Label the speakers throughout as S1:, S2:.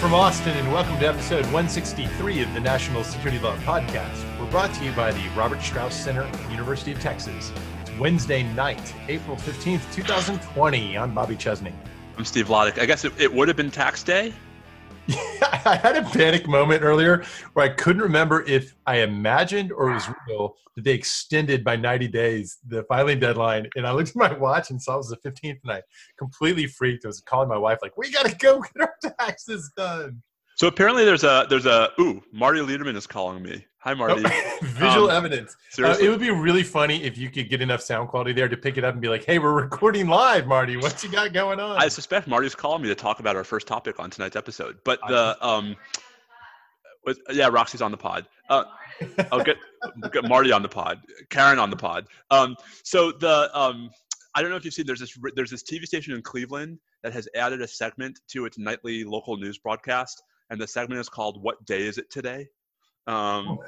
S1: From Austin, and welcome to episode 163 of the National Security Law Podcast. We're brought to you by the Robert Strauss Center, University of Texas. It's Wednesday night, April 15th, 2020. I'm Bobby Chesney.
S2: I'm Steve Vladeck. I guess it, it would have been tax day.
S1: I had a panic moment earlier where I couldn't remember if I imagined or it was real that they extended by 90 days the filing deadline. And I looked at my watch and saw it was the 15th, and I completely freaked. I was calling my wife, like, we got to go get our taxes done.
S2: So apparently there's a there's a ooh Marty Lederman is calling me. Hi Marty.
S1: Oh, visual
S2: Um,
S1: evidence. Uh, it would be really funny if you could get enough sound quality there to pick it up and be like, "Hey, we're recording live, Marty. What you got going on?"
S2: I suspect Marty's calling me to talk about our first topic on tonight's episode. But the um, was, yeah, Roxy's on the pod. Uh, I'll get, get Marty on the pod, Karen on the pod. Um, so the um, I don't know if you've seen there's this there's this TV station in Cleveland that has added a segment to its nightly local news broadcast, and the segment is called "What Day Is It Today?" Um,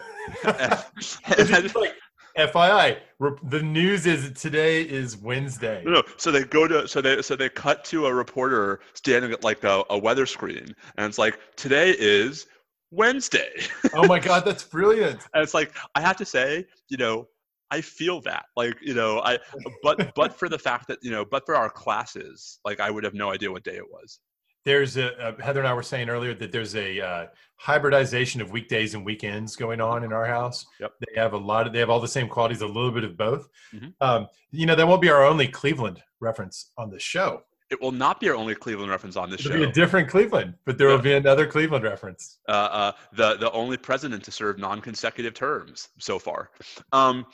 S1: It's like, FYI, the news is today is Wednesday.
S2: No, no. So they go to so they so they cut to a reporter standing at like a, a weather screen, and it's like today is Wednesday,
S1: Oh my God, that's brilliant.
S2: and it's like I have to say, you know, I feel that, like you know, I but but for the fact that you know, but for our classes, like I would have no idea what day it was.
S1: There's a, uh Heather and I were saying earlier that there's a uh, hybridization of weekdays and weekends going on in our house.
S2: Yep.
S1: They have a lot of they have all the same qualities, a little bit of both.
S2: Mhm.
S1: Um, you know, that won't be our only Cleveland reference on the show.
S2: It will not be our only Cleveland reference on this
S1: It'll
S2: show.
S1: be a different Cleveland, but there will be another Cleveland reference.
S2: uh, uh, the the only president to serve non-consecutive terms so far. Um,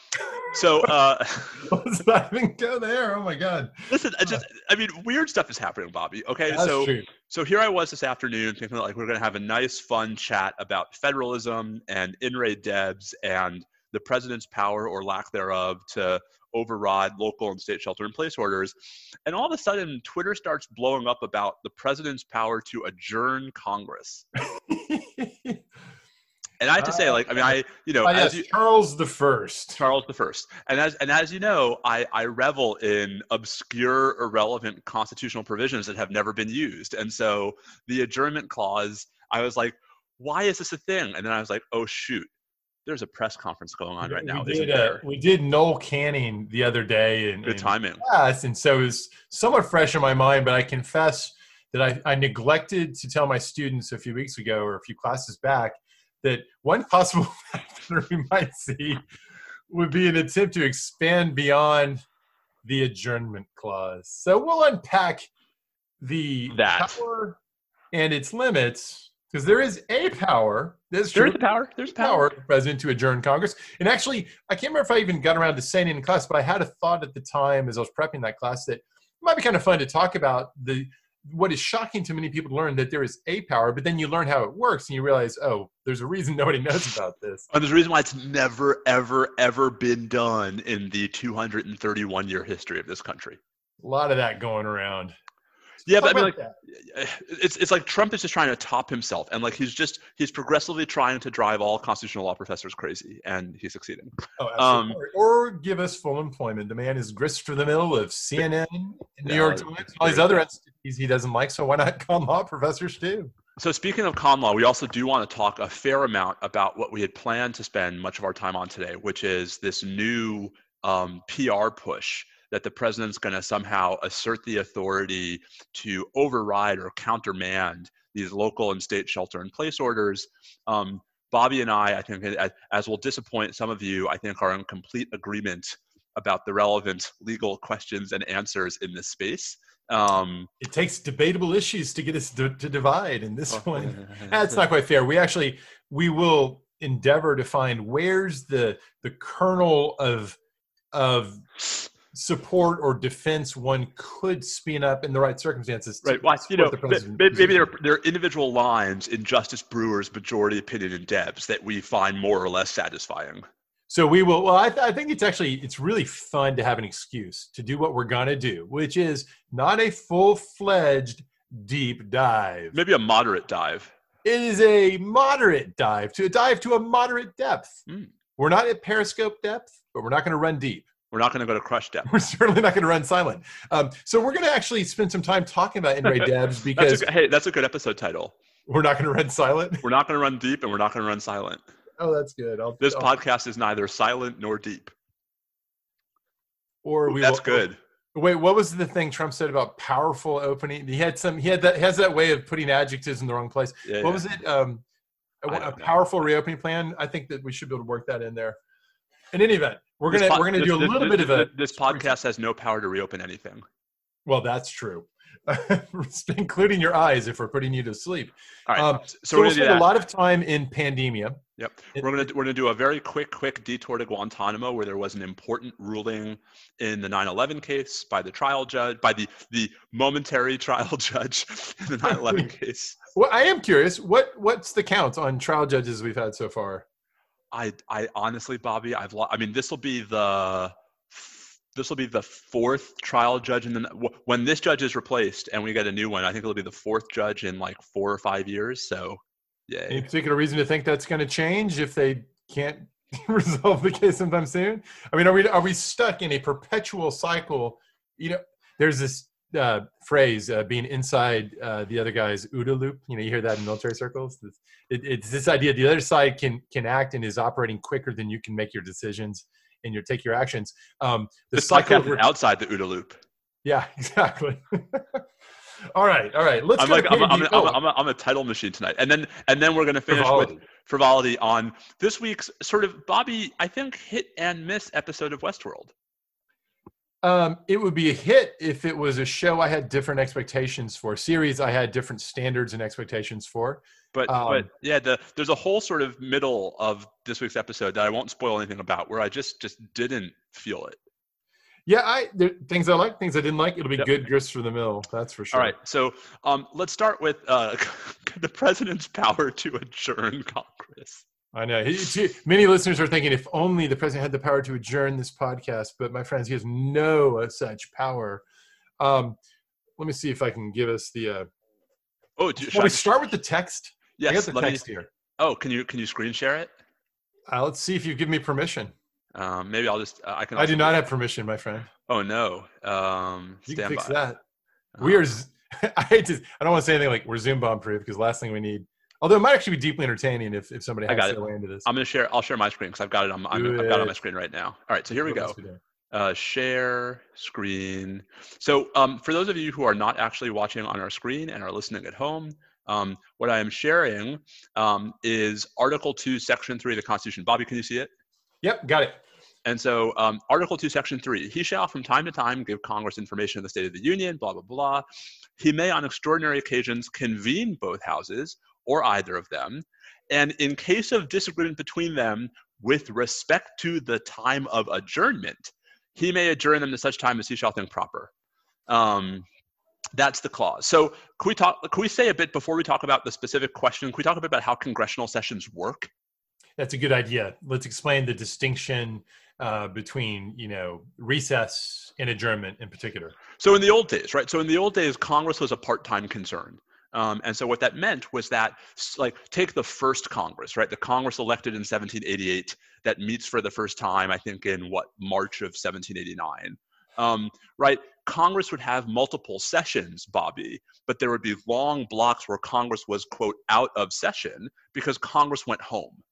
S2: so. Uh,
S1: Let's not even go there. Oh my God.
S2: Listen, I just I mean weird stuff is happening, Bobby. Okay,
S1: That's
S2: so
S1: true.
S2: so here I was this afternoon thinking that, like we're gonna have a nice fun chat about federalism and In re Debs and the president's power or lack thereof to override local and state shelter in place orders. And all of a sudden Twitter starts blowing up about the president's power to adjourn Congress. And I have to say,
S1: Ah,
S2: like, I mean, I you know,
S1: Oh,
S2: as
S1: yes,
S2: you,
S1: Charles the First.
S2: Charles the First. And as and as you know, I, I revel in obscure, irrelevant constitutional provisions that have never been used. And so the adjournment clause, I was like, why is this a thing? And then I was like, oh shoot, there's a press conference going on right now,
S1: we did, uh, we did Noel Canning the other day, and
S2: Good
S1: and-
S2: timing.
S1: Yes, and so it's somewhat fresh in my mind, but I confess that I, I neglected to tell my students a few weeks ago or a few classes back that one possible factor we might see would be an attempt to expand beyond the adjournment clause. So we'll unpack the
S2: That.
S1: power and its limits because there is a power. That's true
S2: There's a power. There's power.
S1: power of the president to adjourn Congress. And actually, I can't remember if I even got around to saying it in class, but I had a thought at the time as I was prepping that class that it might be kind of fun to talk about the what is shocking to many people to learn that there is a power, but then you learn how it works and you realize, oh, there's a reason nobody knows about this.
S2: And there's a reason why it's never, ever, ever been done in the 231 year history of this country.
S1: A lot of that going around.
S2: Yeah, but I mean, like,
S1: that?
S2: it's it's like Trump is just trying to top himself, and like he's just he's progressively trying to drive all constitutional law professors crazy, and he's succeeding.
S1: Oh,
S2: um,
S1: absolutely. or, or give us full employment. The man is grist for the mill of CNN, New
S2: No,
S1: York Times, all these other entities he doesn't like. So why not call law professors too?
S2: So speaking of con law, we also do want to talk a fair amount about what we had planned to spend much of our time on today, which is this new um, PR push that the president's going to somehow assert the authority to override or countermand these local and state shelter-in-place orders. Um, Bobby and I, I think, as, as will disappoint some of you, I think are in complete agreement about the relevant legal questions and answers in this space. Um,
S1: It takes debatable issues to get us to, to divide, and this
S2: Oh.
S1: one that's not quite fair. We actually we will endeavor to find where's the the kernel of of support or defense one could spin up in the right circumstances.
S2: Right. Well, you know,
S1: the
S2: maybe there,
S1: position.
S2: there are individual lines in Justice Brewer's majority opinion in Debs that we find more or less satisfying.
S1: So we will. Well, I, th- I think it's actually it's really fun to have an excuse to do what we're gonna do, which is not a full fledged deep dive.
S2: Maybe a moderate dive.
S1: It is a moderate dive to a dive to a moderate depth.
S2: Hmm.
S1: We're not at periscope depth, but we're not going to run deep.
S2: We're not going to go to crush depth.
S1: We're certainly not going to run silent. Um, so we're going to actually spend some time talking about In re Debs
S2: That's a,
S1: because
S2: hey, that's a good episode title.
S1: We're not going to run silent.
S2: We're not going to run deep, and we're not going to run silent.
S1: Oh, that's good. I'll,
S2: This
S1: I'll-
S2: podcast is neither silent nor deep.
S1: or we
S2: That's
S1: will-
S2: good.
S1: Wait, what was the thing Trump said about powerful opening? He had some. He had that. He has that way of putting adjectives in the wrong place.
S2: Yeah,
S1: What
S2: yeah.
S1: was it? Um, a, a powerful reopening plan. I think that we should be able to work that in there. In any event, we're gonna
S2: po-
S1: we're gonna
S2: this-
S1: do a
S2: this-
S1: little
S2: this-
S1: bit of a.
S2: This podcast has no power to reopen anything.
S1: Well, that's true, including your eyes if we're putting you to sleep.
S2: All right.
S1: Um,
S2: so,
S1: So,
S2: we're
S1: we'll spend a lot of time in pandemia.
S2: Yep.
S1: It-
S2: We're gonna we're gonna do a very quick quick detour to Guantanamo, where there was an important ruling in the 9/11 case by the trial judge, by the the momentary trial judge in the 9/11 case.
S1: Well, I am curious. What what's the count on trial judges we've had so far?
S2: I I honestly, Bobby, I've lo- I mean, this will be the this will be the fourth trial judge in the wh- when this judge is replaced and we get a new one. I think it'll be the fourth judge in like four or five years. So, yeah.
S1: Any particular reason to think that's going to change if they can't resolve the case sometime soon? I mean, are we are we stuck in a perpetual cycle? You know, there's this uh, phrase uh, being inside uh, the other guy's OODA loop. You know, you hear that in military circles. It's, it, it's this idea the other side can can act and is operating quicker than you can make your decisions and you take your actions. Um, the cycle re-
S2: outside the OODA loop.
S1: yeah, exactly. all right, all right. Let's
S2: I'm like I'm a, I'm, I'm, a,
S1: oh,
S2: I'm, a, I'm a title machine tonight, and then and then we're gonna finish
S1: frivolity.
S2: with frivolity on this week's sort of Bobby, I think hit and miss episode of Westworld.
S1: Um, it would be a hit if it was a show I had different expectations for, series I had different standards and expectations for.
S2: But
S1: Um,
S2: but yeah, the there's a whole sort of middle of this week's episode that I won't spoil anything about, where I just just didn't feel it.
S1: Yeah, I there things I like, things I didn't like. It'll be
S2: Yep.
S1: good grist for the mill, that's for sure.
S2: All right, so um, let's start with uh, the president's power to adjourn Congress.
S1: I know. Many listeners are thinking if only the president had the power to adjourn this podcast, but my friends, he has no such power. Um, let me see if I can give us the. Uh,
S2: Oh, do, should
S1: we start with the text? Yes, I got the
S2: let me.
S1: text here.
S2: Oh, can you can you screen share it?
S1: Uh, let's see if you give me permission.
S2: Um, maybe I'll just uh, I can.
S1: I do not have permission, my friend.
S2: Oh no. Um,
S1: You can fix
S2: by.
S1: that. We
S2: Um,
S1: are. I hate to. I don't want to say anything like we're Zoom bomb proof because last thing we need. Although it might actually be deeply entertaining if, if somebody
S2: I got it.
S1: their way into this.
S2: I'm gonna share. I'll share my screen because I've got it on. I'm, I've got it on my screen right now. All right, so here we go. Uh, share screen. So um, for those of you who are not actually watching on our screen and are listening at home, um, what I am sharing um, is Article 2, Section 3 of the Constitution. Bobby, can you see it?
S1: Yep, got it.
S2: And so, um, Article 2, Section 3 He shall from time to time give Congress information of the State of the Union, blah, blah, blah. He may, on extraordinary occasions, convene both houses or either of them. And in case of disagreement between them with respect to the time of adjournment, he may adjourn them to such time as he shall think proper. Um, that's the clause. So, can we talk? Can we say a bit before we talk about the specific question? Can we talk a bit about how congressional sessions work?
S1: That's a good idea. Let's explain the distinction uh, between you know recess and adjournment in particular.
S2: So in the old days, right? So in the old days, Congress was a part-time concern. Um, and so what that meant was that, like, take the first Congress, right? The Congress elected in 1788 that meets for the first time, I think, in what March of 1789, um, right? Congress would have multiple sessions, Bobby, but there would be long blocks where Congress was quote out of session because Congress went home.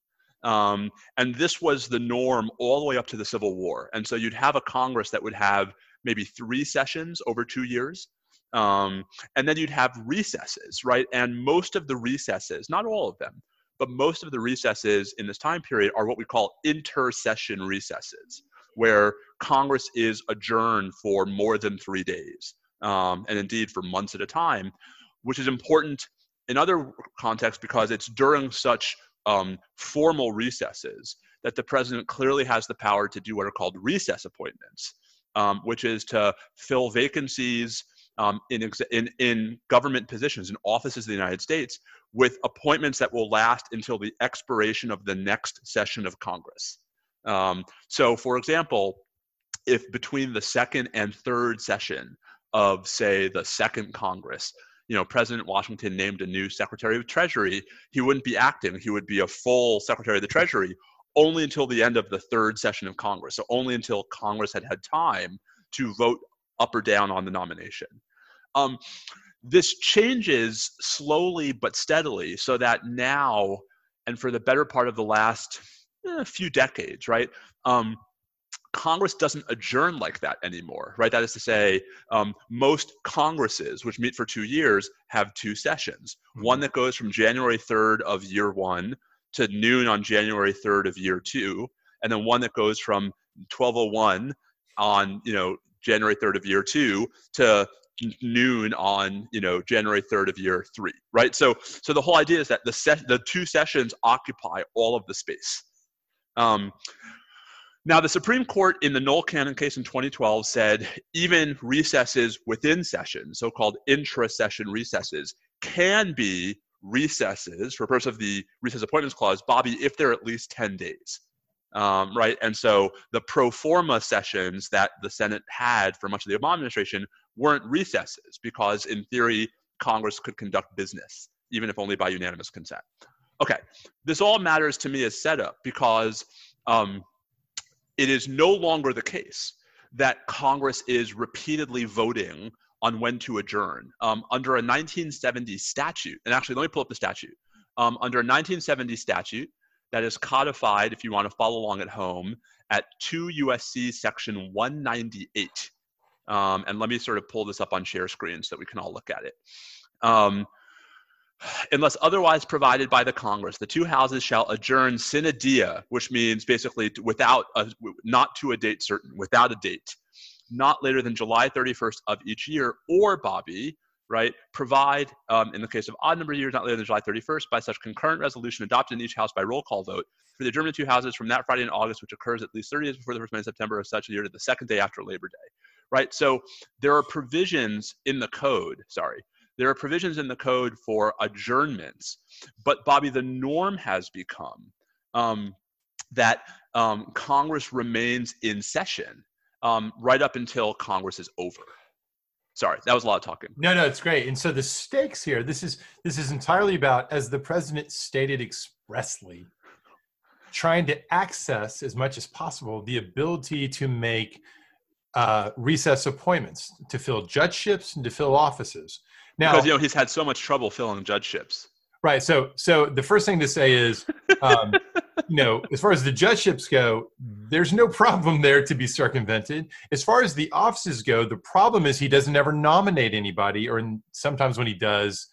S2: Um, and this was the norm all the way up to the Civil War. And so you'd have a Congress that would have maybe three sessions over two years. Um, and then you'd have recesses, right? And most of the recesses, not all of them, but most of the recesses in this time period are what we call intersession recesses, where Congress is adjourned for more than three days, um, and indeed for months at a time, which is important in other contexts because it's during such um, formal recesses that the president clearly has the power to do what are called recess appointments, um, which is to fill vacancies um, in, in, in government positions, in offices of the United States, with appointments that will last until the expiration of the next session of Congress. Um, so, for example, if between the second and third session of, say, the second Congress, you know, President Washington named a new Secretary of Treasury, he wouldn't be acting. He would be a full Secretary of the Treasury only until the end of the third session of Congress. So only until Congress had had time to vote up or down on the nomination. Um, this changes slowly but steadily so that now and for the better part of the last eh, few decades right um, Congress doesn't adjourn like that anymore, right? That is to say, um, most Congresses, which meet for two years, have two sessions. Mm-hmm. One that goes from January 3rd of year one to noon on January 3rd of year two, and then one that goes from 1201 on you know January 3rd of year two to noon on you know January 3rd of year three, right? So so the whole idea is that the se- the two sessions occupy all of the space. Um, now, the Supreme Court in the Noel Canning case in 2012 said even recesses within sessions, so called intra session recesses, can be recesses for purpose of the recess appointments clause, Bobby, if they're at least 10 days. Um, right? And so the pro forma sessions that the Senate had for much of the Obama administration weren't recesses because, in theory, Congress could conduct business, even if only by unanimous consent. Okay, this all matters to me as setup because um, it is no longer the case that Congress is repeatedly voting on when to adjourn. Um, under a 1970 statute, and actually, let me pull up the statute. Um, under a 1970 statute that is codified, if you want to follow along at home, at 2 USC section 198. Um, and let me sort of pull this up on share screen so that we can all look at it. Um, unless otherwise provided by the Congress, the two houses shall adjourn sine die, which means basically without a, not to a date certain, without a date, not later than July 31st of each year, or Bobby, right, provide, um, in the case of odd number of years, not later than July 31st, by such concurrent resolution adopted in each house by roll call vote for the adjournment of two houses from that Friday in August, which occurs at least 30 days before the first Monday in September of such a year to the second day after Labor Day, right? So there are provisions in the code, sorry, there are provisions in the code for adjournments, but Bobby, the norm has become um, that um, Congress remains in session um, right up until Congress is over. Sorry, that was a lot of talking.
S1: No, no, it's great. And so the stakes here, this is this is entirely about, as the president stated expressly, trying to access as much as possible the ability to make uh, recess appointments to fill judgeships and to fill offices.
S2: Now, because you know he's had so much trouble filling judgeships.
S1: Right. So, so the first thing to say is, um, you know, as far as the judgeships go, there's no problem there to be circumvented. As far as the offices go, the problem is he doesn't ever nominate anybody, or sometimes when he does,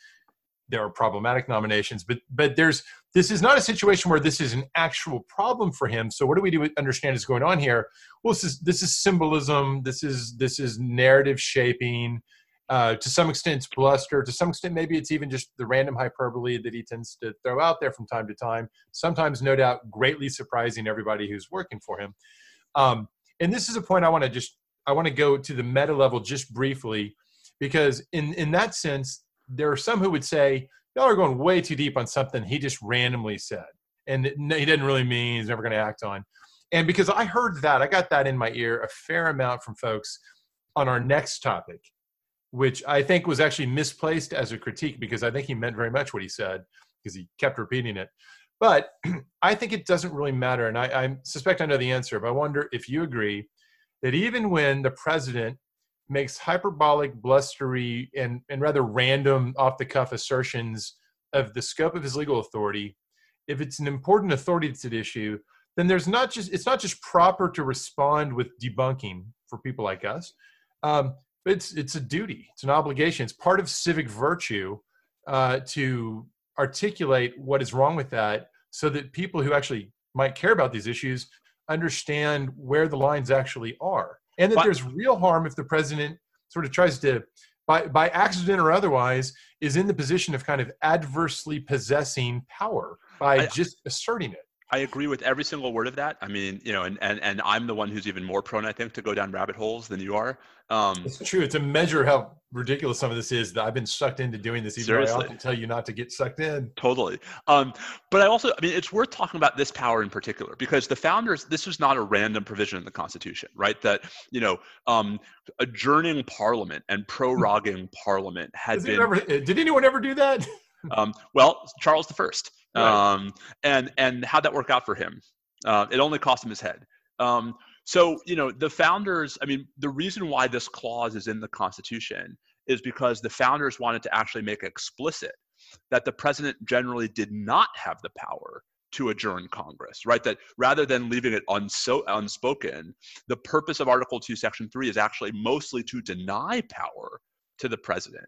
S1: there are problematic nominations. But but there's this is not a situation where this is an actual problem for him. So what do we do understand is going on here? Well, this is this is symbolism. This is this is narrative shaping. Uh, to some extent, it's bluster. To some extent, maybe it's even just the random hyperbole that he tends to throw out there from time to time. Sometimes, no doubt, greatly surprising everybody who's working for him. Um, and this is a point I want to just I want to go to the meta level just briefly, because in in that sense, there are some who would say y'all are going way too deep on something he just randomly said, and he didn't really mean he's never going to act on. And because I heard that, I got that in my ear a fair amount from folks on our next topic which I think was actually misplaced as a critique because I think he meant very much what he said because he kept repeating it. But I think it doesn't really matter. And I, I, suspect I know the answer, but I wonder if you agree that even when the president makes hyperbolic, blustery, and, and rather random off the cuff assertions of the scope of his legal authority, if it's an important authority that's at issue, then there's not just it's not just proper to respond with debunking for people like us. Um, it's it's a duty it's an obligation it's part of civic virtue uh, to articulate what is wrong with that so that people who actually might care about these issues understand where the lines actually are and that there's real harm if the president sort of tries to by by accident or otherwise is in the position of kind of adversely possessing power by I, just asserting it
S2: I agree with every single word of that. I mean, you know, and, and, and I'm the one who's even more prone, I think, to go down rabbit holes than you are.
S1: Um, it's true. It's a measure how ridiculous some of this is that I've been sucked into doing this. Even seriously. I often tell you not to get sucked in.
S2: Totally. Um, but I also, I mean, it's worth talking about this power in particular because the founders, this was not a random provision in the Constitution, right? That, you know, um, adjourning Parliament and proroguing Parliament had been.
S1: Ever, did anyone ever do that?
S2: Um, well, Charles the First, um, and and how'd that work out for him? Uh, it only cost him his head. Um, so you know the founders. I mean, the reason why this clause is in the Constitution is because the founders wanted to actually make explicit that the president generally did not have the power to adjourn Congress, right? That rather than leaving it unso- unspoken, the purpose of Article 2, Section 3 is actually mostly to deny power to the president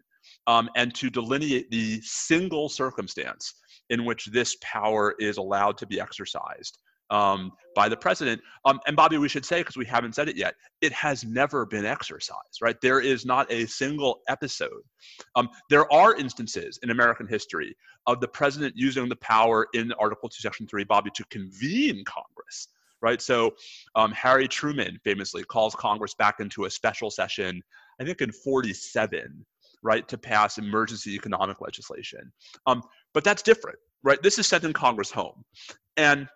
S2: um, and to delineate the single circumstance in which this power is allowed to be exercised um, by the president. Um, and Bobby, we should say, because we haven't said it yet, it has never been exercised, right? There is not a single episode. Um, there are instances in American history of the president using the power in Article 2, Section 3, Bobby, to convene Congress. Right, so um, Harry Truman famously calls Congress back into a special session, I think in 47, right, to pass emergency economic legislation. Um, but that's different, right? This is sending Congress home. And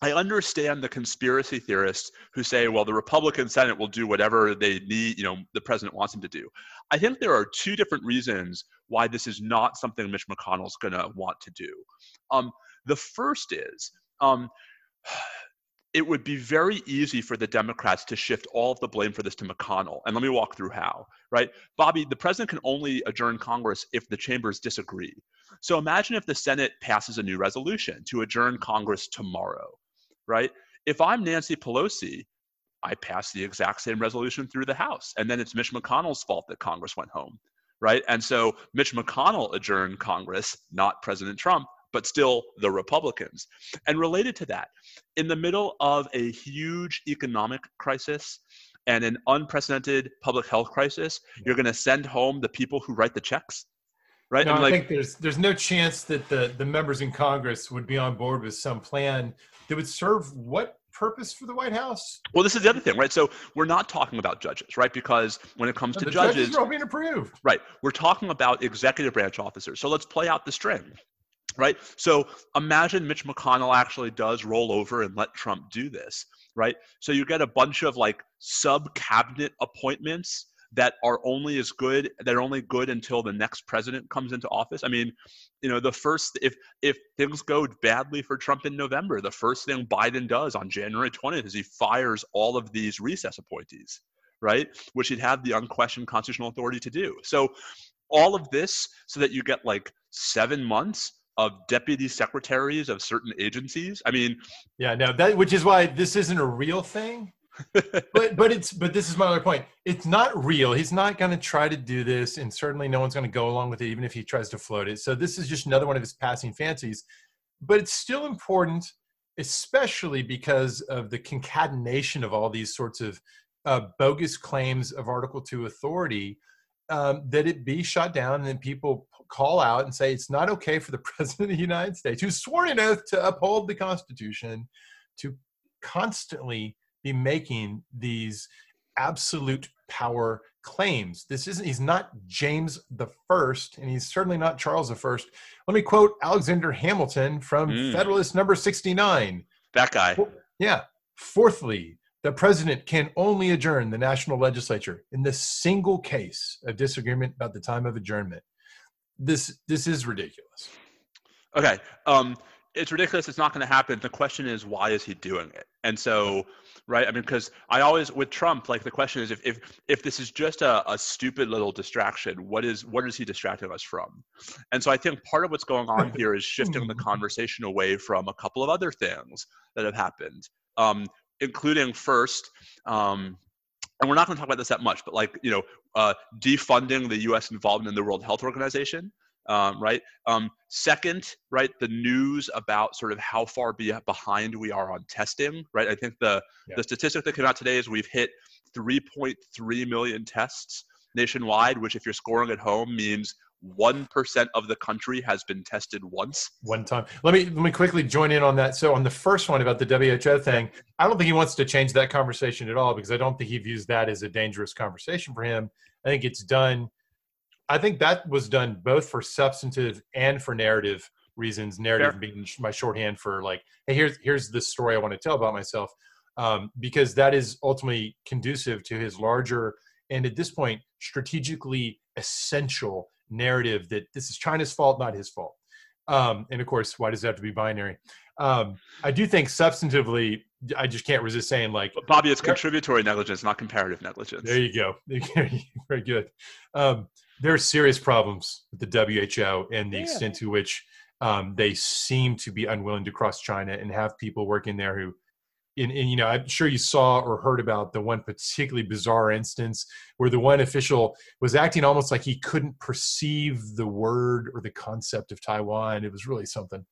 S2: I understand the conspiracy theorists who say, well, the Republican Senate will do whatever they need, you know, the president wants them to do. I think there are two different reasons why this is not something Mitch McConnell's going to want to do. Um, the first is um, it would be very easy for the Democrats to shift all of the blame for this to McConnell. And let me walk through how, right? Bobby, the president can only adjourn Congress if the chambers disagree. So imagine if the Senate passes a new resolution to adjourn Congress tomorrow right? If I'm Nancy Pelosi, I pass the exact same resolution through the House. And then it's Mitch McConnell's fault that Congress went home, right? And so Mitch McConnell adjourned Congress, not President Trump, but still the Republicans. And related to that, in the middle of a huge economic crisis and an unprecedented public health crisis, you're going to send home the people who write the checks right?
S1: No, I, like, think there's there's no chance that the the members in Congress would be on board with some plan that would serve what purpose for the White House?
S2: Well, this is the other thing, right? So we're not talking about judges, right? Because when it comes no, to judges,
S1: judges are all being approved,
S2: right? We're talking about executive branch officers. So let's play out the string, right? So imagine Mitch McConnell actually does roll over and let Trump do this, right? So you get a bunch of like sub cabinet appointments that are only as good that are only good until the next president comes into office i mean you know the first if if things go badly for trump in november the first thing biden does on january 20th is he fires all of these recess appointees right which he'd have the unquestioned constitutional authority to do so all of this so that you get like seven months of deputy secretaries of certain agencies i mean
S1: yeah no that which is why this isn't a real thing but but it's but this is my other point. It's not real. He's not going to try to do this, and certainly no one's going to go along with it, even if he tries to float it. So this is just another one of his passing fancies. But it's still important, especially because of the concatenation of all these sorts of uh, bogus claims of Article Two authority. Um, that it be shut down, and then people call out and say it's not okay for the president of the United States, who's sworn an oath to uphold the Constitution, to constantly be making these absolute power claims. This isn't he's not James the First, and he's certainly not Charles the First. Let me quote Alexander Hamilton from mm. Federalist number 69.
S2: That guy.
S1: Yeah. Fourthly, the president can only adjourn the national legislature in the single case of disagreement about the time of adjournment. This this is ridiculous.
S2: Okay. Um it's ridiculous. It's not going to happen. The question is, why is he doing it? And so, right? I mean, because I always with Trump, like the question is, if if if this is just a, a stupid little distraction, what is what is he distracting us from? And so I think part of what's going on here is shifting the conversation away from a couple of other things that have happened, um, including first. Um, and we're not going to talk about this that much, but like you know, uh, defunding the U.S. involvement in the World Health Organization, um, right? Um, second, right, the news about sort of how far be- behind we are on testing, right? I think the yeah. the statistic that came out today is we've hit 3.3 million tests nationwide, which if you're scoring at home means one percent of the country has been tested once.
S1: One time. Let me let me quickly join in on that. So on the first one about the WHO thing, I don't think he wants to change that conversation at all because I don't think he views that as a dangerous conversation for him. I think it's done I think that was done both for substantive and for narrative reasons. Narrative sure. being my shorthand for like, hey, here's here's the story I want to tell about myself, um, because that is ultimately conducive to his larger and at this point strategically essential narrative that this is China's fault, not his fault. Um, and of course, why does it have to be binary? Um, I do think substantively, I just can't resist saying like,
S2: but Bobby, it's contributory negligence, not comparative negligence.
S1: There you go. Very good. Um, there are serious problems with the WHO and the
S2: Yeah.
S1: extent to which um, they seem to be unwilling to cross China and have people working there who, in, in you know, I'm sure you saw or heard about the one particularly bizarre instance where the one official was acting almost like he couldn't perceive the word or the concept of Taiwan. It was really something.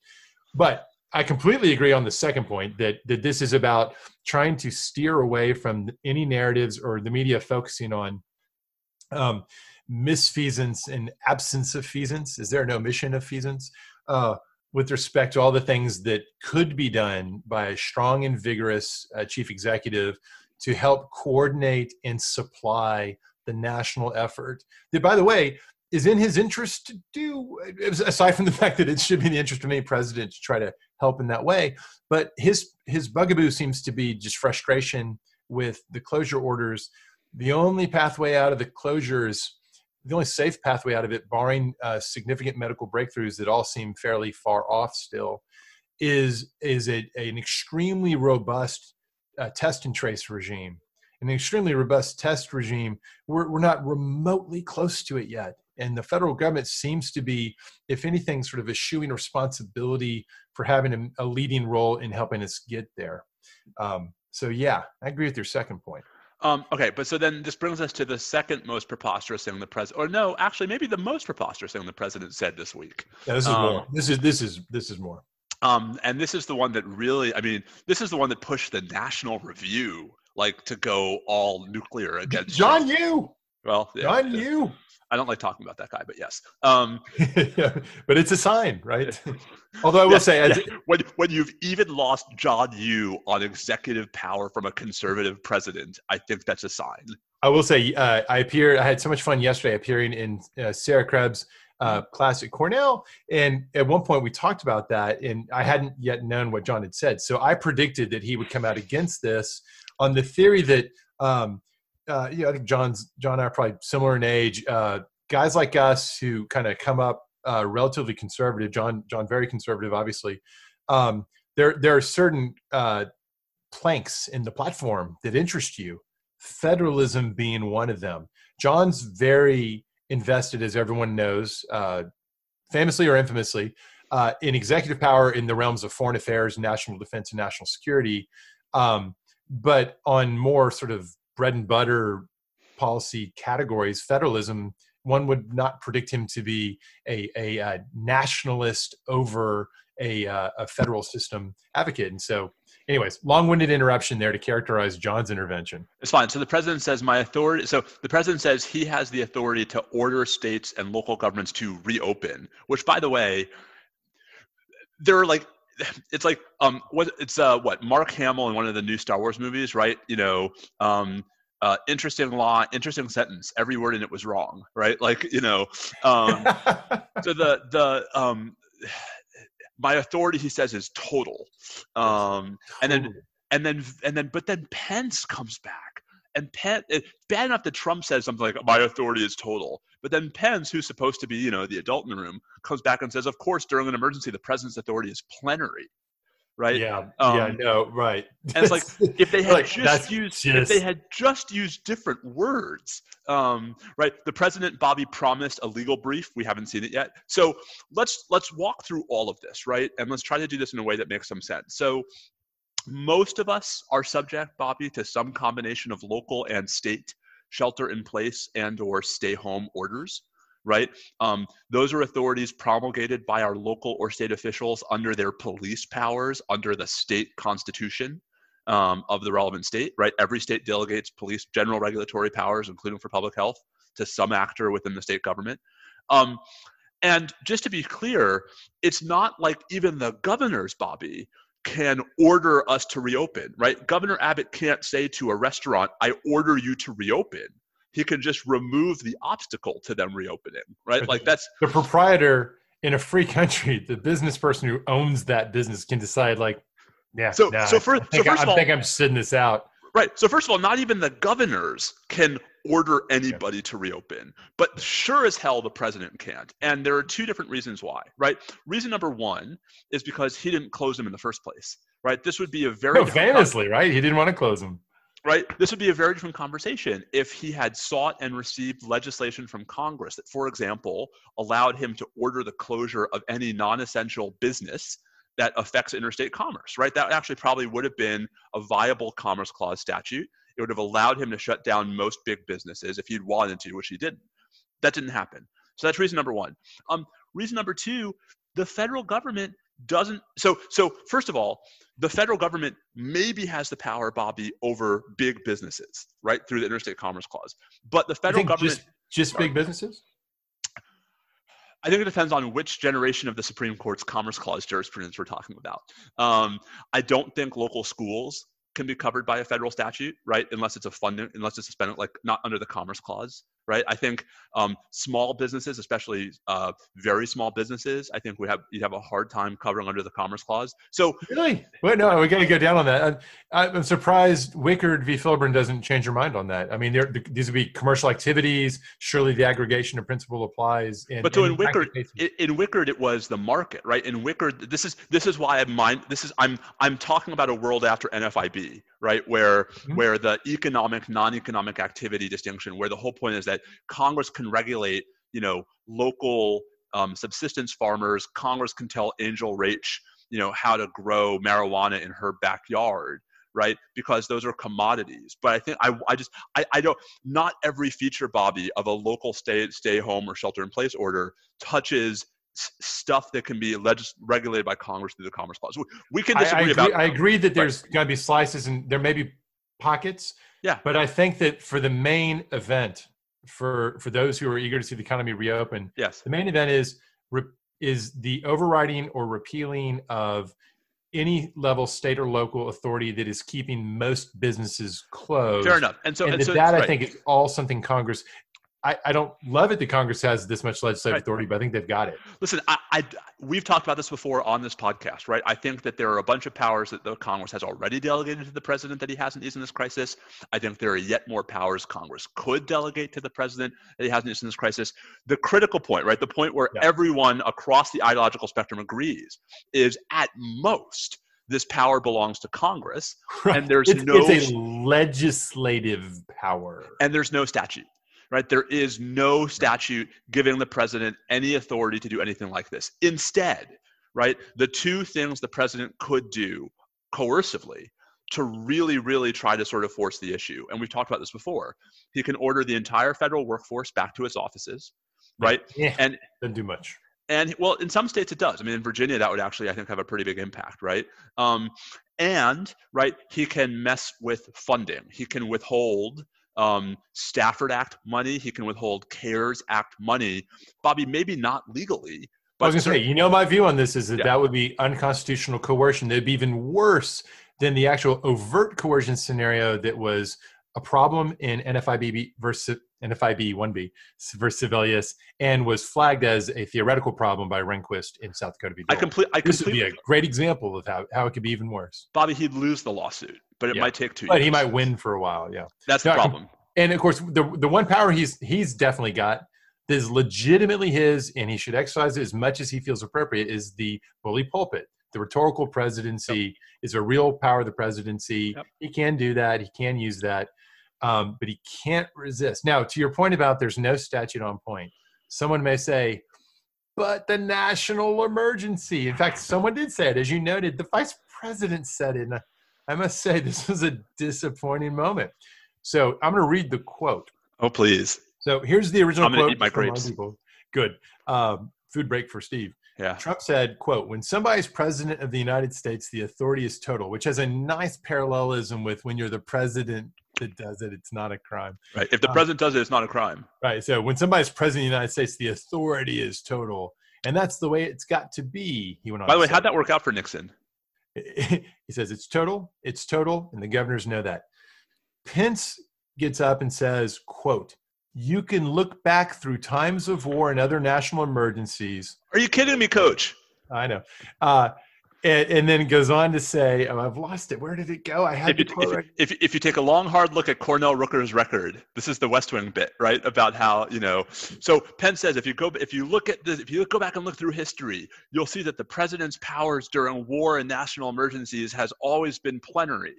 S1: But I completely agree on the second point that that this is about trying to steer away from any narratives or the media focusing on um, misfeasance and absence of feasance. Is there an omission of feasance? Uh, with respect to all the things that could be done by a strong and vigorous uh, chief executive to help coordinate and supply the national effort that by the way is in his interest to do aside from the fact that it should be in the interest of any president to try to help in that way. But his his bugaboo seems to be just frustration with the closure orders. The only pathway out of the closures the only safe pathway out of it barring uh, significant medical breakthroughs that all seem fairly far off still is is a, an extremely robust uh, test and trace regime. An extremely robust test regime. We're, we're not remotely close to it yet. And the federal government seems to be if anything sort of eschewing responsibility for having a, a leading role in helping us get there. Um, so yeah i agree with your second point
S2: Um, okay, but so then this brings us to the second most preposterous thing the president, or no, actually, maybe the most preposterous thing the president said this week.
S1: yeah, this is
S2: Um,
S1: more this is this is this is more
S2: Um, and this is the one that really, I mean, this is the one that pushed the National Review like to go all nuclear against
S1: john
S2: Trump.
S1: you
S2: Well,
S1: john
S2: yeah.
S1: you
S2: I don't like talking about that guy, but yes. Um,
S1: yeah, but it's a sign, right? Although I will
S2: Yeah,
S1: say, as,
S2: when when you've even lost John Yoo on executive power from a conservative president, I think that's a sign.
S1: I will say, uh, I appeared. I had so much fun yesterday appearing in uh, Sarah Kreps' uh, class at Cornell, and at one point we talked about that, and I hadn't yet known what John had said, so I predicted that he would come out against this on the theory that. Um, uh, I think John's John and I are probably similar in age. Uh, guys like us who kind of come up uh, relatively conservative. John, John, very conservative, obviously. Um, there, there are certain uh, planks in the platform that interest you. Federalism being one of them. John's very invested, as everyone knows, uh, famously or infamously, uh, in executive power in the realms of foreign affairs, national defense, and national security. Um, but on more sort of bread and butter policy categories, federalism, one would not predict him to be a, a, uh nationalist over a, uh, a federal system advocate. And so, anyways, long-winded interruption there to characterize John's intervention.
S2: It's fine. So the president says my authority. So the president says he has the authority to order states and local governments to reopen. Which, by the way, they're like, it's like um, what it's uh what Mark Hamill in one of the new Star Wars movies, right? You know, um, uh, interesting law, interesting sentence. Every word in it was wrong, right? Like you know, um, so the the um, my authority, he says, is total. Um, and then and then and then but then Pence comes back and Pence bad enough that Trump says something like my authority is total. But then Pence who's supposed to be you know the adult in the room comes back and says of course during an emergency the president's authority is plenary. Right?
S1: Yeah, yeah,
S2: Um,
S1: no, right.
S2: and it's like if they had
S1: Like,
S2: just used if they had just used different words um, right the president bobby promised a legal brief. We haven't seen it yet. So let's let's walk through all of this right? And let's try to do this in a way that makes some sense. So most of us are subject bobby to some combination of local and state shelter in place and or stay home orders right? Um, those are authorities promulgated by our local or state officials under their police powers under the state constitution um, of the relevant state right? Every state delegates police general regulatory powers including for public health to some actor within the state government. Um, and just to be clear it's not like even the governors bobby can order us to reopen, right? Governor Abbott can't say to a restaurant, I order you to reopen. He can just remove the obstacle to them reopening, right? Like that's
S1: the proprietor in a free country, the business person who owns that business can decide, like, yeah.
S2: So-
S1: nah,
S2: so fir-
S1: I
S2: so first
S1: I,
S2: of all- I
S1: think I'm sitting this out.
S2: right. So, first of all, not even the governors can order anybody to reopen, but sure as hell the president can't. And there are two different reasons why, right? Reason number one is because he didn't close them in the first place, right? This would be a very
S1: No, famously, right? He didn't want to close them.
S2: right? This would be a very different conversation if he had sought and received legislation from Congress that, for example, allowed him to order the closure of any non essential business that affects interstate commerce, right? That actually probably would have been a viable Commerce Clause statute. It would have allowed him to shut down most big businesses if he'd wanted to, which he didn't. That didn't happen. So that's reason number one. Um, reason number two, the federal government doesn't so so first of all the federal government maybe has the power bobby over big businesses right through the interstate commerce clause but the federal government
S1: just, just sorry, big businesses
S2: I think it depends on which generation of the Supreme Court's Commerce Clause jurisprudence we're talking about. Um, I don't think local schools can be covered by a federal statute, right? Unless it's a fund, unless it's suspended, like not under the Commerce Clause right? I think um, small businesses, especially uh, very small businesses, I think we have you'd have a hard time covering under the Commerce Clause. So
S1: really, wait, no, we got to go down on that. I, am surprised Wickard v. Filburn doesn't change your mind on that. I mean, these would be commercial activities. Surely the aggregation of principle applies. In,
S2: but so in, in Wickard, in, in Wickard, it was the market, right? In Wickard, this is this is why I'm mind. This is I'm I'm talking about a world after NFIB, right? Where mm-hmm. where the economic non-economic activity distinction, where the whole point is that Congress can regulate, you know, local um, subsistence farmers. Congress can tell Angel Raich, you know, how to grow marijuana in her backyard right because those are commodities but i think i, I just I, I don't not every feature bobby of a local stay stay home or shelter in place order touches stuff that can be legis- regulated by Congress through the Commerce Clause. We can disagree
S1: I, I
S2: agree, about.
S1: I agree that there's right. got to be slices and there may be pockets.
S2: Yeah.
S1: But I think that for the main event, for for those who are eager to see the economy reopen.
S2: Yes.
S1: The main event is is the overriding or repealing of any level state or local authority that is keeping most businesses closed.
S2: Fair enough. And so,
S1: and,
S2: and so,
S1: that
S2: right.
S1: I think is all something Congress I, I don't love it that Congress has this much legislative right. authority, but I think they've got it.
S2: Listen, I, I, we've talked about this before on this podcast, right? I think that there are a bunch of powers that the Congress has already delegated to the president that he hasn't used in this crisis. I think there are yet more powers Congress could delegate to the president that he hasn't used in this crisis. The critical point, right? The point where yeah. everyone across the ideological spectrum agrees is at most this power belongs to Congress, right. and there's
S1: it's,
S2: no
S1: it's a legislative power,
S2: and there's no statute right? There is no statute giving the president any authority to do anything like this. Instead, right, the two things the president could do coercively to really, really try to sort of force the issue, and we've talked about this before, he can order the entire federal workforce back to its offices, right?
S1: Yeah,
S2: and
S1: doesn't do much.
S2: And well, in some states it does. I mean, in Virginia, that would actually, I think, have a pretty big impact, right? Um, and right, he can mess with funding. He can withhold um, Stafford Act money. He can withhold CARES Act money. Bobby, maybe not legally.
S1: But I was going to say, you know, my view on this is that yeah. that would be unconstitutional coercion. That'd be even worse than the actual overt coercion scenario that was a problem in NFIB versus NFIB 1B versus Sebelius and was flagged as a theoretical problem by Rehnquist in South Dakota.
S2: I, complete, I
S1: this would be a great example of how, how it could be even worse.
S2: Bobby, he'd lose the lawsuit, but it yeah. might take two
S1: but
S2: years.
S1: he might win for a while, yeah.
S2: That's the problem.
S1: And of course, the, the one power he's, he's definitely got that is legitimately his and he should exercise it as much as he feels appropriate is the bully pulpit. The rhetorical presidency yep. is a real power of the presidency. Yep. He can do that. He can use that um, but he can't resist. Now, to your point about there's no statute on point, someone may say, but the national emergency. In fact, someone did say it, as you noted. The vice president said it. And I must say, this was a disappointing moment. So I'm going to read the quote.
S2: Oh, please.
S1: So here's the original
S2: I'm
S1: quote.
S2: Eat my grapes.
S1: Good. Um, food break for Steve.
S2: Yeah.
S1: Trump said, quote, when somebody's president of the United States, the authority is total, which has a nice parallelism with when you're the president that does it, it's not a crime.
S2: Right. If the um, president does it, it's not a crime.
S1: Right. So when somebody's president of the United States, the authority is total. And that's the way it's got to be. He went on.
S2: By the way, how'd that work out for Nixon?
S1: he says it's total, it's total, and the governors know that. Pence gets up and says, quote, you can look back through times of war and other national emergencies.
S2: Are you kidding me, coach?
S1: I know. Uh, and, and, then goes on to say, oh, I've lost it. Where did it go? I had
S2: if you,
S1: if,
S2: if, if, you take a long, hard look at Cornell Rooker's record, this is the West Wing bit, right? About how, you know, so Penn says if you go, if you look at this, if you go back and look through history, you'll see that the president's powers during war and national emergencies has always been plenary.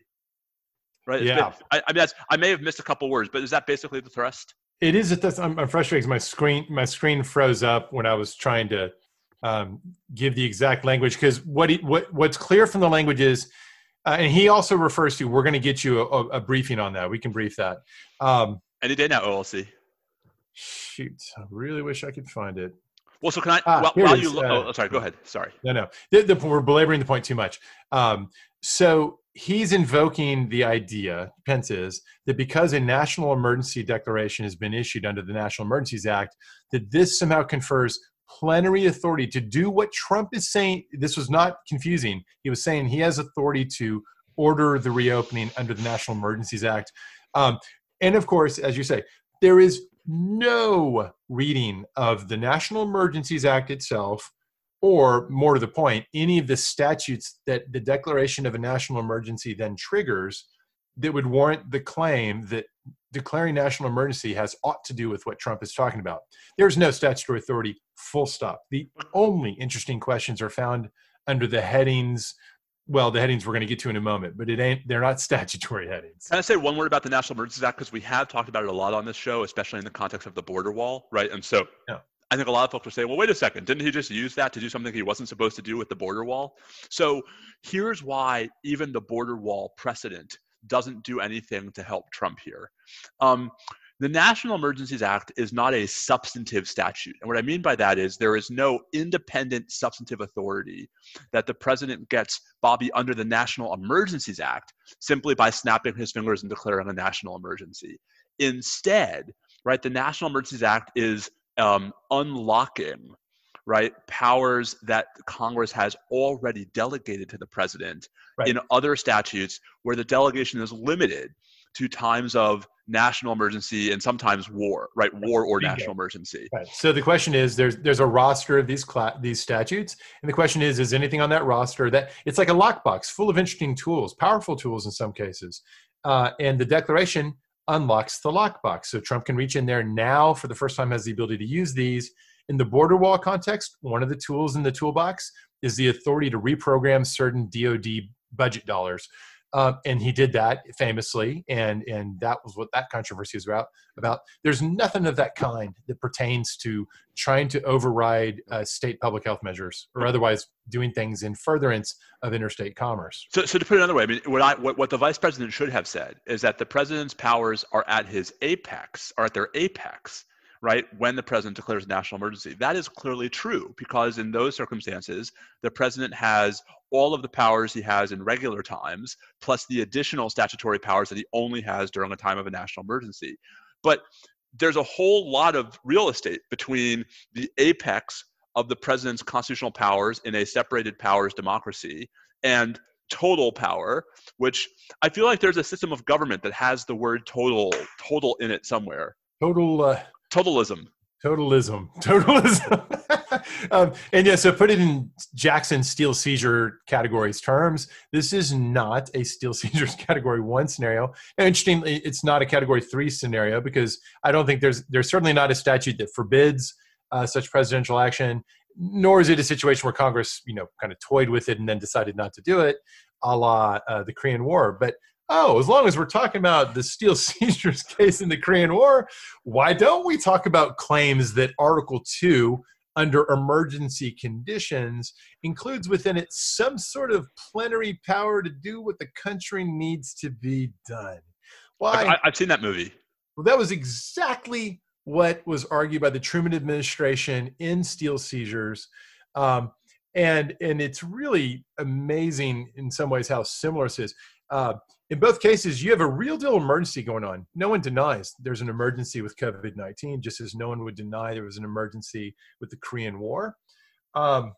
S2: right?
S1: Yeah.
S2: I, I mean, that's, I may have missed a couple words, but is that basically the thrust?
S1: It is. It does. I'm, I'm frustrated because my screen my screen froze up when I was trying to um, give the exact language. Because what he, what what's clear from the language is, uh, and he also refers to. We're going to get you a, a, briefing on that. We can brief that. Um,
S2: Any day now, OLC.
S1: Shoot, I really wish I could find it.
S2: Well, so can I? Ah, while, while you look, uh, oh, sorry. Go ahead. Sorry.
S1: No, no. The, the, we're belaboring the point too much. Um, so he's invoking the idea, Pence is, that because a national emergency declaration has been issued under the National Emergencies Act, that this somehow confers plenary authority to do what Trump is saying. This was not confusing. He was saying he has authority to order the reopening under the National Emergencies Act. Um, and of course, as you say, there is no reading of the National Emergencies Act itself, or more to the point, any of the statutes that the declaration of a national emergency then triggers that would warrant the claim that declaring national emergency has ought to do with what Trump is talking about. There's no statutory authority, full stop. The only interesting questions are found under the headings well, the headings we're going to get to in a moment, but it ain't. They're not statutory headings.
S2: Can I say one word about the National Emergencies Act because we have talked about it a lot on this show, especially in the context of the border wall, right? And so, yeah. I think a lot of folks are saying, well, wait a second, didn't he just use that to do something he wasn't supposed to do with the border wall? So here's why even the border wall precedent doesn't do anything to help Trump here. Um, the National Emergencies Act is not a substantive statute. And what I mean by that is there is no independent substantive authority that the president gets, Bobby, under the National Emergencies Act simply by snapping his fingers and declaring a national emergency. Instead, right, the National Emergencies Act is um, unlocking right powers that congress has already delegated to the president right. in other statutes where the delegation is limited to times of national emergency and sometimes war, right? War or national emergency.
S1: Right. So the question is, there's there's a roster of these cla- these statutes, and the question is, is anything on that roster that it's like a lockbox full of interesting tools, powerful tools in some cases, uh, and the Declaration unlocks the lockbox, so Trump can reach in there now for the first time has the ability to use these. In the border wall context, one of the tools in the toolbox is the authority to reprogram certain DoD budget dollars. Uh, and he did that famously, and and that was what that controversy was about. About there's nothing of that kind that pertains to trying to override uh, state public health measures or otherwise doing things in furtherance of interstate commerce.
S2: So, so to put it another way, I mean, what I what, what the vice president should have said is that the president's powers are at his apex, are at their apex right, when the president declares a national emergency. That is clearly true because in those circumstances, the president has all of the powers he has in regular times, plus the additional statutory powers that he only has during a time of a national emergency. But there's a whole lot of real estate between the apex of the president's constitutional powers in a separated powers democracy and total power which i feel like there's a system of government that has the word total total in it somewhere
S1: total uh,
S2: Totalism.
S1: Totalism. Totalism. um, and yeah, so put it in Jackson steel seizure categories terms. This is not a steel seizures category one scenario. And interestingly, it's not a category three scenario because I don't think there's there's certainly not a statute that forbids uh, such presidential action. Nor is it a situation where Congress, you know, kind of toyed with it and then decided not to do it, a la uh, the Korean War. But oh, as long as we're talking about the steel seizures case in the Korean War, why don't we talk about claims that Article 2 under emergency conditions includes within it some sort of plenary power to do what the country needs to be done?
S2: Why? I, have seen that movie.
S1: Well, that was exactly what was argued by the Truman administration in steel seizures. Um, and and it's really amazing in some ways how similar this is. Uh, in both cases, you have a real deal emergency going on. No one denies there's an emergency with COVID 19, just as no one would deny there was an emergency with the Korean War. Um,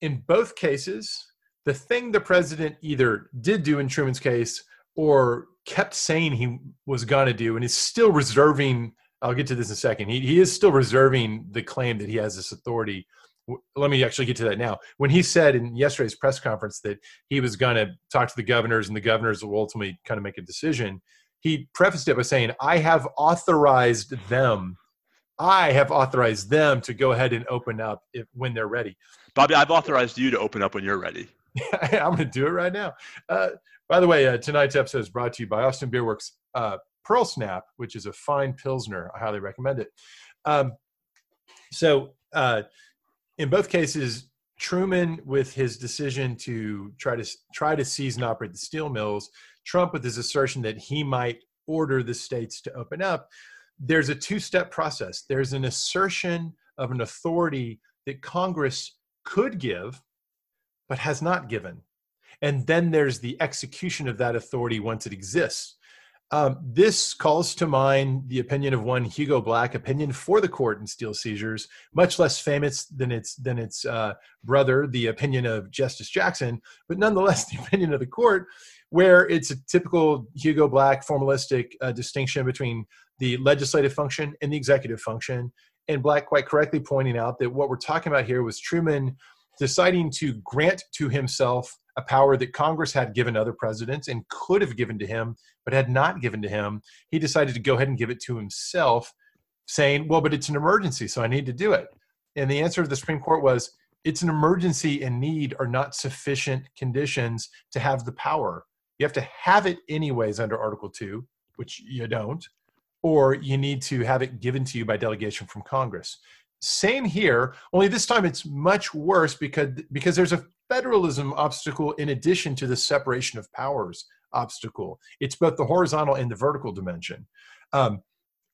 S1: in both cases, the thing the president either did do in Truman's case or kept saying he was going to do and is still reserving, I'll get to this in a second, he, he is still reserving the claim that he has this authority let me actually get to that now. When he said in yesterday's press conference that he was going to talk to the governors and the governors will ultimately kind of make a decision, he prefaced it by saying, I have authorized them. I have authorized them to go ahead and open up if, when they're ready.
S2: Bobby, I've authorized you to open up when you're ready.
S1: I'm going to do it right now. Uh, By the way, uh, tonight's episode is brought to you by Austin Beerworks uh, Pearl Snap, which is a fine Pilsner. I highly recommend it. Um, so, uh, in both cases, Truman with his decision to try to try to seize and operate the steel mills, Trump with his assertion that he might order the states to open up. There's a two-step process. There's an assertion of an authority that Congress could give, but has not given. And then there's the execution of that authority once it exists. Um, this calls to mind the opinion of one Hugo Black, opinion for the court in steel seizures, much less famous than its than its uh, brother, the opinion of Justice Jackson, but nonetheless the opinion of the court, where it's a typical Hugo Black formalistic uh, distinction between the legislative function and the executive function, and Black quite correctly pointing out that what we're talking about here was Truman deciding to grant to himself a power that Congress had given other presidents and could have given to him, but had not given to him. He decided to go ahead and give it to himself, saying, Well, but it's an emergency, so I need to do it. And the answer of the Supreme Court was, It's an emergency and need are not sufficient conditions to have the power. You have to have it anyways under Article 2, which you don't, or you need to have it given to you by delegation from Congress. Same here, only this time it's much worse because because there's a federalism obstacle in addition to the separation of powers obstacle. It's both the horizontal and the vertical dimension. Um,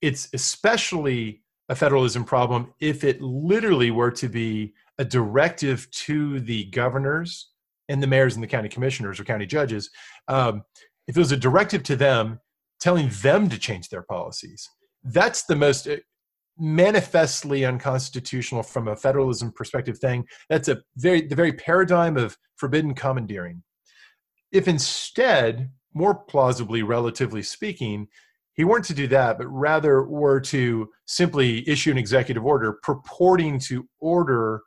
S1: it's especially a federalism problem if it literally were to be a directive to the governors and the mayors and the county commissioners or county judges. Um, if it was a directive to them telling them to change their policies, that's the most manifestly unconstitutional from a federalism perspective thing. That's a very the very paradigm of forbidden commandeering. If instead, more plausibly, relatively speaking, he weren't to do that, but rather were to simply issue an executive order purporting to order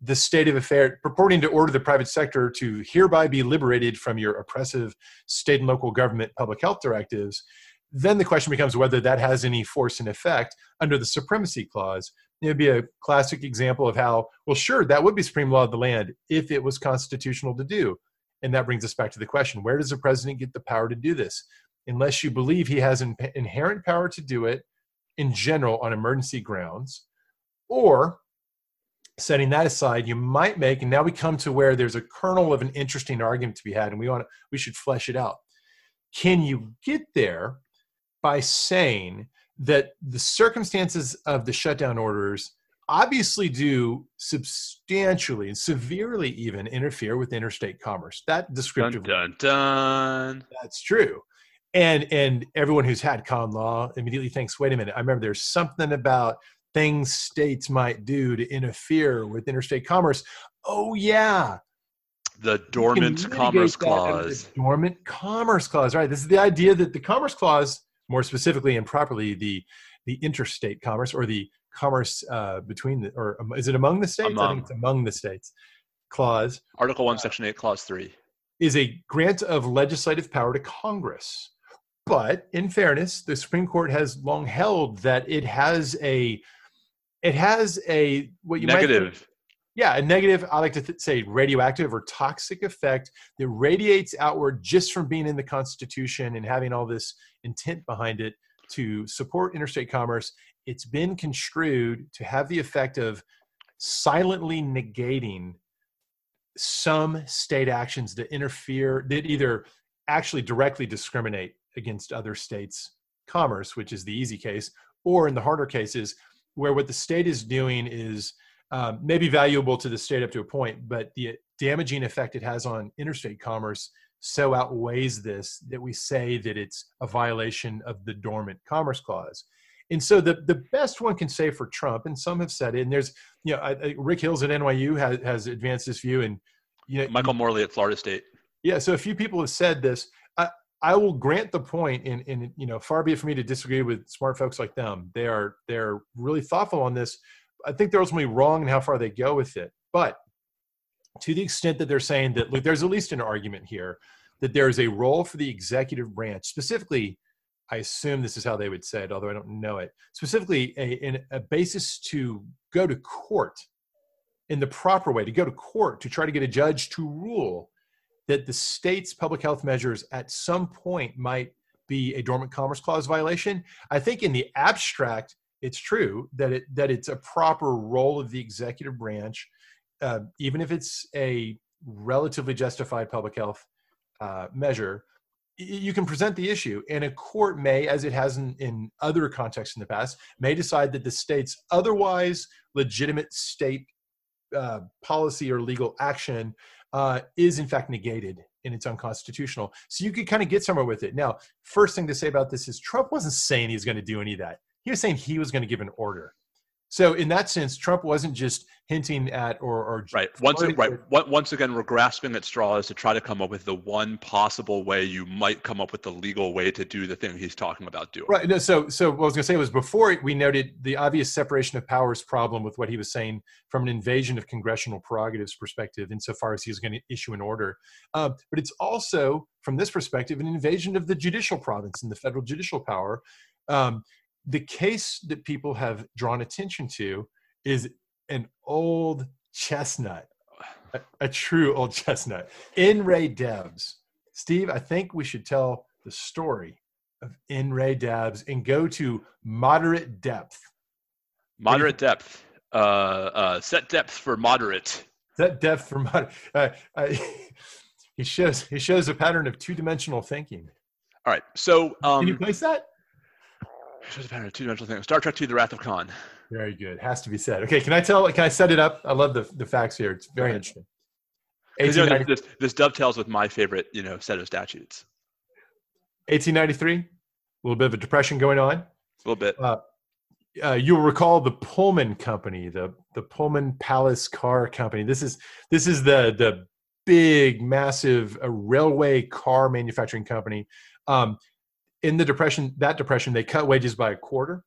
S1: the state of affair, purporting to order the private sector to hereby be liberated from your oppressive state and local government public health directives, then the question becomes whether that has any force and effect under the supremacy clause. It would be a classic example of how, well, sure, that would be supreme law of the land if it was constitutional to do. And that brings us back to the question where does the president get the power to do this? Unless you believe he has an inherent power to do it in general on emergency grounds, or setting that aside, you might make, and now we come to where there's a kernel of an interesting argument to be had, and we want to, we should flesh it out. Can you get there by saying that the circumstances of the shutdown orders obviously do substantially and severely even interfere with interstate commerce. That descriptive
S2: dun, dun, dun.
S1: That's true. And and everyone who's had con law immediately thinks, wait a minute, I remember there's something about things states might do to interfere with interstate commerce. Oh yeah.
S2: The dormant commerce clause.
S1: The dormant commerce clause, right? This is the idea that the commerce clause more specifically and properly the the interstate commerce or the commerce uh, between the or um, is it among the states?
S2: Among.
S1: I think it's among the states clause.
S2: Article one, uh, section eight, clause three
S1: is a grant of legislative power to Congress. But in fairness, the Supreme Court has long held that it has a it has a what you
S2: negative.
S1: Yeah, a negative, I like to th- say radioactive or toxic effect that radiates outward just from being in the Constitution and having all this intent behind it to support interstate commerce. It's been construed to have the effect of silently negating some state actions that interfere, that either actually directly discriminate against other states' commerce, which is the easy case, or in the harder cases, where what the state is doing is um, may be valuable to the state up to a point, but the damaging effect it has on interstate commerce so outweighs this that we say that it's a violation of the dormant commerce clause. And so the, the best one can say for Trump, and some have said it, and there's, you know, I, I, Rick Hills at NYU has, has advanced this view, and you know,
S2: Michael Morley at Florida State.
S1: Yeah, so a few people have said this. I, I will grant the point, and, and you know, far be it for me to disagree with smart folks like them. They are they're really thoughtful on this. I think they're ultimately wrong in how far they go with it. But to the extent that they're saying that, look, there's at least an argument here that there is a role for the executive branch, specifically, I assume this is how they would say it, although I don't know it, specifically a, a basis to go to court in the proper way, to go to court to try to get a judge to rule that the state's public health measures at some point might be a dormant commerce clause violation. I think in the abstract, it's true that it that it's a proper role of the executive branch, uh, even if it's a relatively justified public health uh, measure. You can present the issue, and a court may, as it has in, in other contexts in the past, may decide that the state's otherwise legitimate state uh, policy or legal action uh, is in fact negated and it's unconstitutional. So you could kind of get somewhere with it. Now, first thing to say about this is Trump wasn't saying he's going to do any of that. He was saying he was going to give an order. So in that sense, Trump wasn't just hinting at or, or
S2: right. Once right. Once again, we're grasping at straws to try to come up with the one possible way you might come up with the legal way to do the thing he's talking about doing.
S1: Right. No, so so what I was going to say was before we noted the obvious separation of powers problem with what he was saying from an invasion of congressional prerogatives perspective, insofar as he's going to issue an order. Uh, but it's also from this perspective an invasion of the judicial province and the federal judicial power. Um, the case that people have drawn attention to is an old chestnut, a, a true old chestnut. In re Debs. Steve, I think we should tell the story of In re Debs and go to moderate depth.
S2: Moderate depth. Uh, uh, set depth for moderate.
S1: Set depth for moderate. Uh, uh he shows he shows a pattern of two dimensional thinking.
S2: All right. So um,
S1: can you place that?
S2: Shows a pattern of two dimensional thing. Star Trek II: The Wrath of Khan.
S1: Very good. Has to be said. Okay, can I tell? Can I set it up? I love the the facts here. It's very interesting.
S2: You know, this, this dovetails with my favorite, you know, set of statutes.
S1: 1893, a little bit of a depression going on. A
S2: little bit. Uh,
S1: uh, you'll recall the Pullman Company, the the Pullman Palace Car Company. This is this is the the big, massive uh, railway car manufacturing company. Um, in the depression, that depression, they cut wages by a quarter,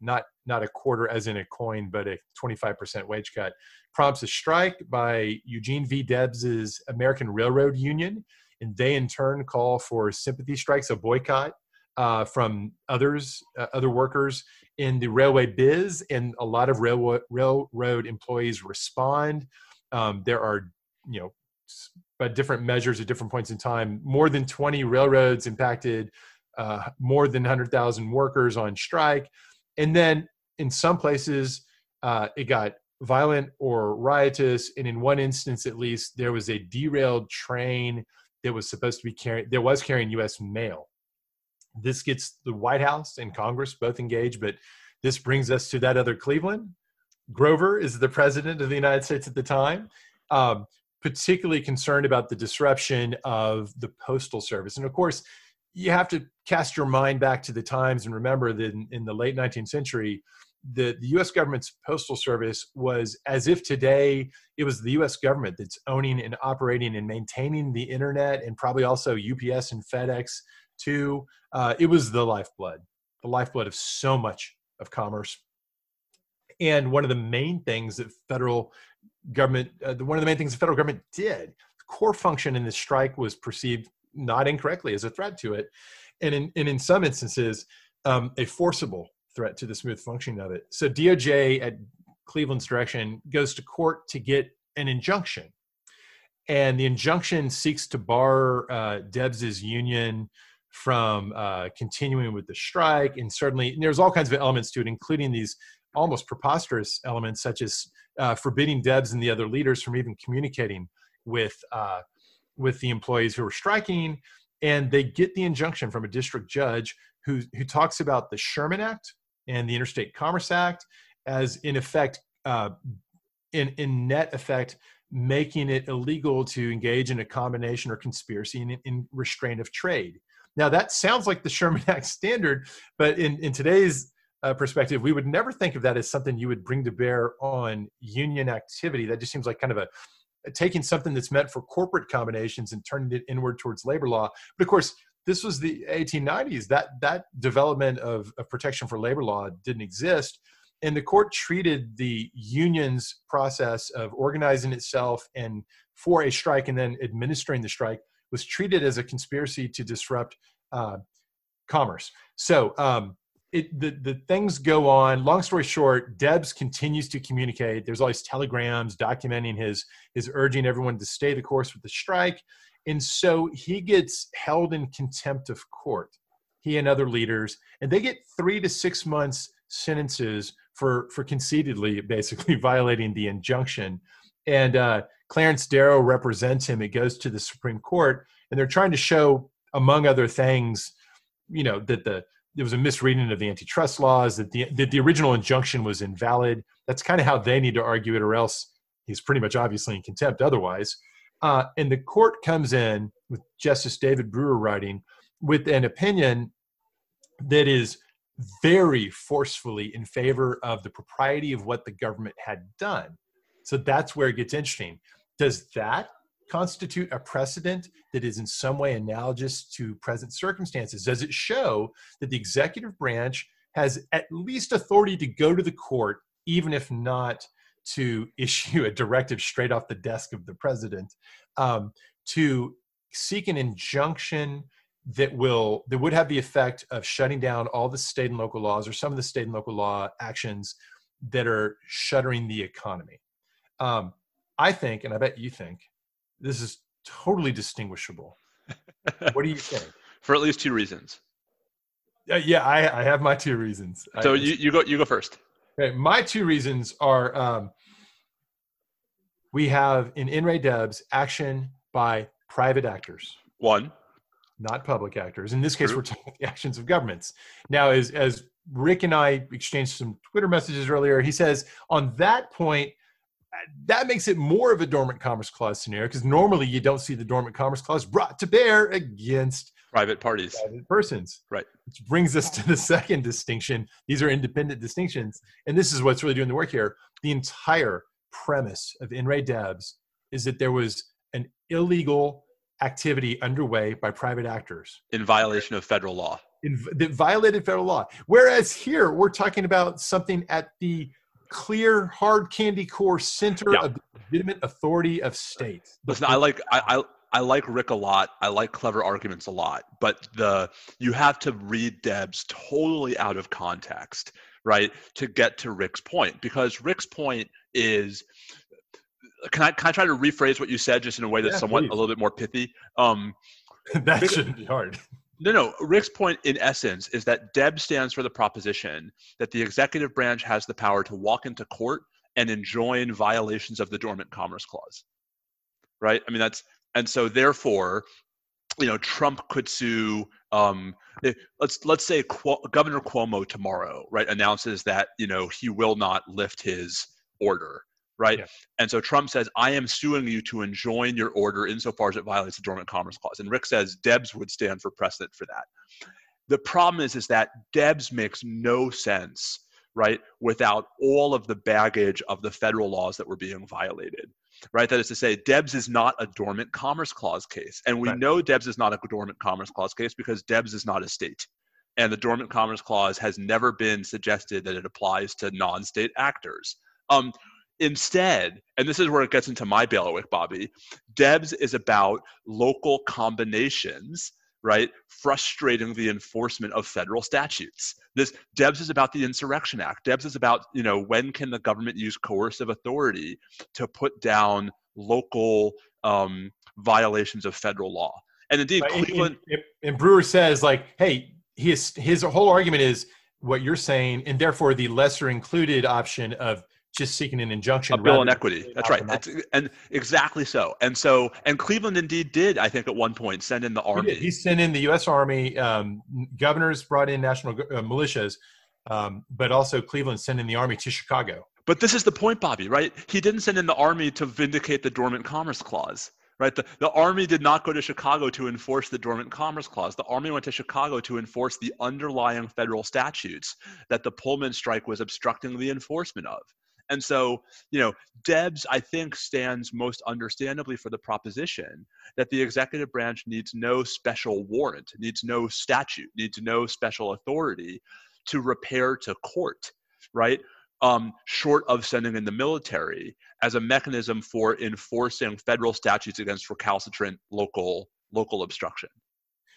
S1: not not a quarter as in a coin, but a 25% wage cut. Prompts a strike by Eugene V. Debs's American Railroad Union, and they in turn call for sympathy strikes, a boycott uh, from others, uh, other workers in the railway biz, and a lot of railroad railroad employees respond. Um, there are, you know, by different measures at different points in time, more than 20 railroads impacted uh, more than 100,000 workers on strike. And then in some places, uh, it got violent or riotous. And in one instance, at least, there was a derailed train that was supposed to be carrying, there was carrying U.S. mail. This gets the White House and Congress both engaged, but this brings us to that other Cleveland. Grover is the president of the United States at the time. Um, particularly concerned about the disruption of the postal service. And of course, you have to cast your mind back to the times and remember that in, in the late 19th century, the, the US government's postal service was as if today it was the US government that's owning and operating and maintaining the internet and probably also UPS and FedEx too. Uh, it was the lifeblood, the lifeblood of so much of commerce. And one of the main things that federal government, uh, one of the main things the federal government did, the core function in this strike was perceived not incorrectly as a threat to it, and in and in some instances, um, a forcible threat to the smooth functioning of it. So DOJ at Cleveland's direction goes to court to get an injunction, and the injunction seeks to bar uh, Debs's union from uh, continuing with the strike, and certainly and there's all kinds of elements to it, including these almost preposterous elements such as uh, forbidding Debs and the other leaders from even communicating with uh, with the employees who are striking, and they get the injunction from a district judge who who talks about the Sherman Act and the Interstate Commerce Act as in effect, uh, in in net effect, making it illegal to engage in a combination or conspiracy in, in restraint of trade. Now that sounds like the Sherman Act standard, but in in today's uh, perspective, we would never think of that as something you would bring to bear on union activity. That just seems like kind of a taking something that's meant for corporate combinations and turning it inward towards labor law. But of course, this was the 1890s. That that development of, of protection for labor law didn't exist, and the court treated the union's process of organizing itself and for a strike and then administering the strike was treated as a conspiracy to disrupt uh, commerce. So um, it, the, the things go on. Long story short, Debs continues to communicate. There's all these telegrams documenting his his urging everyone to stay the course with the strike. And so he gets held in contempt of court, he and other leaders, and they get three to six months sentences for for conceitedly basically violating the injunction. And uh, Clarence Darrow represents him. It goes to the Supreme Court, and they're trying to show, among other things, you know, that the there was a misreading of the antitrust laws, that the that the original injunction was invalid. That's kind of how they need to argue it, or else he's pretty much obviously in contempt otherwise. Uh, and the court comes in with Justice David Brewer writing with an opinion that is very forcefully in favor of the propriety of what the government had done. So that's where it gets interesting. Does that constitute a precedent that is in some way analogous to present circumstances? Does it show that the executive branch has at least authority to go to the court, even if not to issue a directive straight off the desk of the president, um, to seek an injunction that will that would have the effect of shutting down all the state and local laws or some of the state and local law actions that are shuttering the economy. Um, I think, and I bet you think, this is totally distinguishable. what do you think?
S2: For at least two reasons.
S1: Uh, yeah, I, I, have my two reasons.
S2: So
S1: I,
S2: you, you go you go first.
S1: Okay, my two reasons are um, we have in In re debs action by private actors.
S2: One
S1: not public actors. In this case, True. we're talking the actions of governments. Now, as as Rick and I exchanged some Twitter messages earlier, he says on that point, that makes it more of a dormant commerce clause scenario because normally you don't see the dormant commerce clause brought to bear against
S2: private parties,
S1: private persons.
S2: Right.
S1: Which brings us to the second distinction. These are independent distinctions, and this is what's really doing the work here. The entire premise of in re debs is that there was an illegal activity underway by private actors
S2: in violation of federal law
S1: in, that violated federal law whereas here we're talking about something at the clear hard candy core center yeah. of the legitimate authority of states
S2: listen i like I, I I like Rick a lot. I like clever arguments a lot, but the you have to read Debs totally out of context, right, to get to Rick's point because Rick's point is can I can I try to rephrase what you said just in a way that's yeah, somewhat please. a little bit more pithy? Um,
S1: that shouldn't be hard.
S2: No, no. Rick's point, in essence, is that DEB stands for the proposition that the executive branch has the power to walk into court and enjoin violations of the Dormant Commerce Clause. Right? I mean, that's and so therefore, you know, Trump could sue. Um, let's let's say Governor Cuomo tomorrow, right, announces that you know he will not lift his order right? Yeah. And so Trump says, I am suing you to enjoin your order insofar as it violates the Dormant Commerce Clause. And Rick says Debs would stand for precedent for that. The problem is, is that Debs makes no sense, right, without all of the baggage of the federal laws that were being violated. Right, that is to say, Debs is not a dormant commerce clause case, and we right. know Debs is not a dormant commerce clause case because Debs is not a state, and the dormant commerce clause has never been suggested that it applies to non-state actors. Um, Instead, and this is where it gets into my bailiwick, Bobby, Debs is about local combinations, right? Frustrating the enforcement of federal statutes. This Debs is about the Insurrection Act. Debs is about, you know, when can the government use coercive authority to put down local um, violations of federal law. And indeed, Cleveland.
S1: And, and Brewer says, like, hey, his his whole argument is what you're saying, and therefore the lesser included option of just seeking an injunction.
S2: A bill in equity. That's right. That's, and exactly so. And so, and Cleveland indeed did, I think, at one point send in the army.
S1: He, he sent in the U.S. Army. Um, governors brought in national uh, militias, um, but also Cleveland sent in the army to Chicago.
S2: But this is the point, Bobby. Right? He didn't send in the army to vindicate the dormant commerce clause. Right? The, the army did not go to Chicago to enforce the dormant commerce clause. The army went to Chicago to enforce the underlying federal statutes that the Pullman strike was obstructing the enforcement of. And so, you know, Debs, I think, stands most understandably for the proposition that the executive branch needs no special warrant, needs no statute, needs no special authority to repair to court, right? Um, short of sending in the military as a mechanism for enforcing federal statutes against recalcitrant local local obstruction.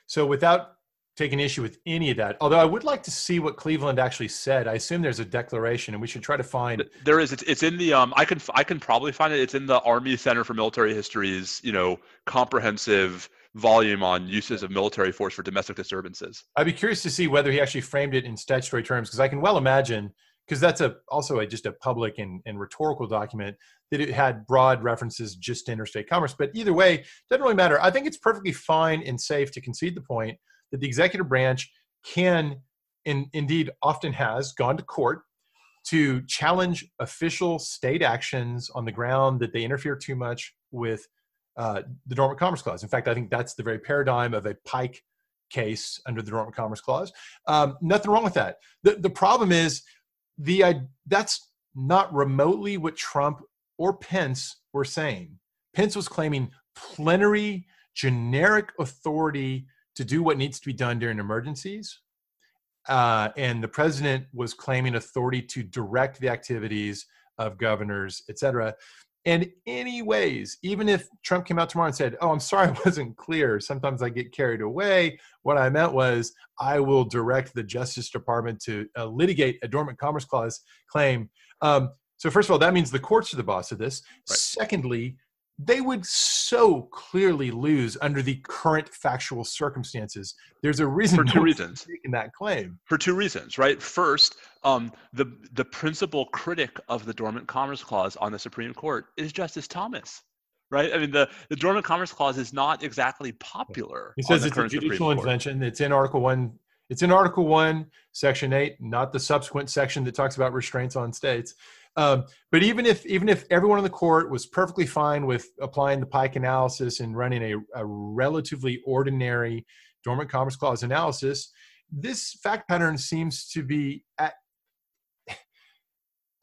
S1: So, without taken issue with any of that. Although I would like to see what Cleveland actually said. I assume there's a declaration, and we should try to find.
S2: There is. It's, it's in the. Um, I can I can probably find it. It's in the Army Center for Military History's you know comprehensive volume on uses of military force for domestic disturbances.
S1: I'd be curious to see whether he actually framed it in statutory terms because I can well imagine because that's a also a, just a public and, and rhetorical document that it had broad references just to interstate commerce. But either way, doesn't really matter. I think it's perfectly fine and safe to concede the point that the executive branch can, and indeed often has, gone to court to challenge official state actions on the ground that they interfere too much with uh, the Dormant Commerce Clause. In fact, I think that's the very paradigm of a Pike case under the Dormant Commerce Clause. Um, nothing wrong with that. The, the problem is the uh, that's not remotely what Trump or Pence were saying. Pence was claiming plenary generic authority to do what needs to be done during emergencies. Uh, and the president was claiming authority to direct the activities of governors, et cetera. And anyways, even if Trump came out tomorrow and said, "Oh, I'm sorry, I wasn't clear. Sometimes I get carried away. What I meant was I will direct the Justice Department to uh, litigate a dormant commerce clause claim." Um, so first of all, that means the courts are the boss of this. Right. Secondly, they would so clearly lose under the current factual circumstances. There's a reason
S2: for two reasons
S1: making that claim.
S2: For two reasons, right? First, um, the the principal critic of the Dormant Commerce Clause on the Supreme Court is Justice Thomas, right? I mean, the the Dormant Commerce Clause is not exactly popular.
S1: He says it's a judicial invention. It's in Article One. It's in Article One, Section Eight, not the subsequent section that talks about restraints on states. Um, but even if even if everyone in the court was perfectly fine with applying the Pike analysis and running a, a relatively ordinary dormant commerce clause analysis, this fact pattern seems to be at.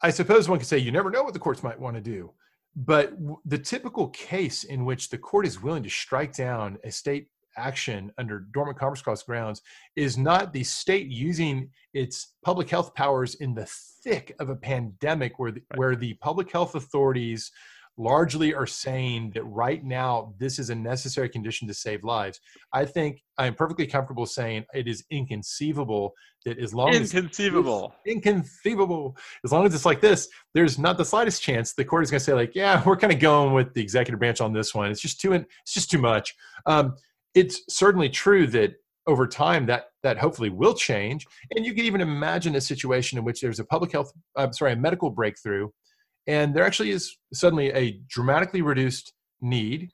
S1: I suppose one could say you never know what the courts might want to do, but the typical case in which the court is willing to strike down a state action under dormant commerce clause grounds is not the state using its public health powers in the thick of a pandemic where the, right. where the public health authorities largely are saying that right now this is a necessary condition to save lives. I think I am perfectly comfortable saying it is inconceivable that as long
S2: inconceivable.
S1: as inconceivable as long as it's like this, there's not the slightest chance the court is going to say like, yeah, we're kind of going with the executive branch on this one. It's just too it's just too much. Um, it's certainly true that over time that that hopefully will change. And you can even imagine a situation in which there's a public health i'm sorry a medical breakthrough and there actually is suddenly a dramatically reduced need.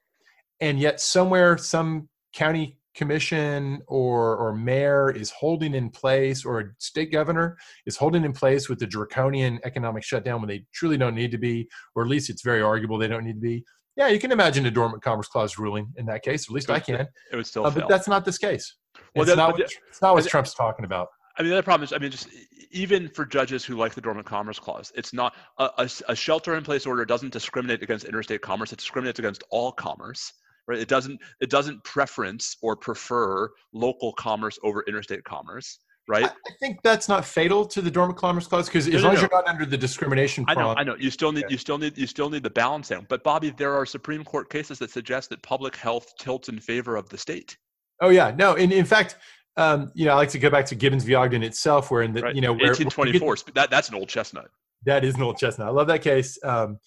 S1: And yet somewhere some county commission or or mayor is holding in place or a state governor is holding in place with the draconian economic shutdown when they truly don't need to be or at least it's very arguable they don't need to be yeah, you can imagine a dormant commerce clause ruling in that case. At least I can.
S2: It would still, uh,
S1: but that's not this case. Well, it's, not what, it's not what Trump's talking about.
S2: I mean, the other problem is, I mean, just even for judges who like the dormant commerce clause, it's not a, a, a shelter-in-place order doesn't discriminate against interstate commerce. It discriminates against all commerce, right? It doesn't it doesn't preference or prefer local commerce over interstate commerce right?
S1: I, think that's not fatal to the dormant commerce clause because as no, long no. as you're not under the discrimination.
S2: I know, I know. You still need, you still need, you still need the balancing. But Bobby, there are Supreme Court cases that suggest that public health tilts in favor of the state.
S1: Oh yeah, no. In in fact, um, you know, I like to go back to Gibbons v. Ogden itself, where in the right. you know, where,
S2: 1824. that that's an old chestnut.
S1: That is an old chestnut. I love that case. Um,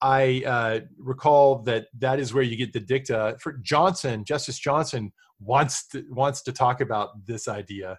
S1: I uh, recall that that is where you get the dicta for Johnson. Justice Johnson wants to, wants to talk about this idea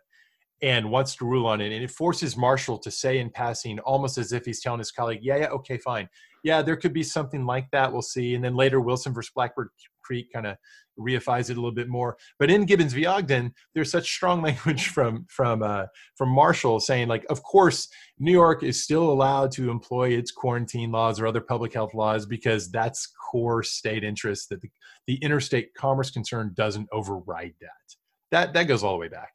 S1: and wants to rule on it. And it forces Marshall to say in passing, almost as if he's telling his colleague, yeah, yeah, okay, fine. Yeah, there could be something like that. We'll see. And then later, Wilson versus Blackbird Creek kind of reifies it a little bit more. But in Gibbons v. Ogden, there's such strong language from from uh, from Marshall saying, like, of course, New York is still allowed to employ its quarantine laws or other public health laws because that's core state interest that the, the interstate commerce concern doesn't override that. That that goes all the way back.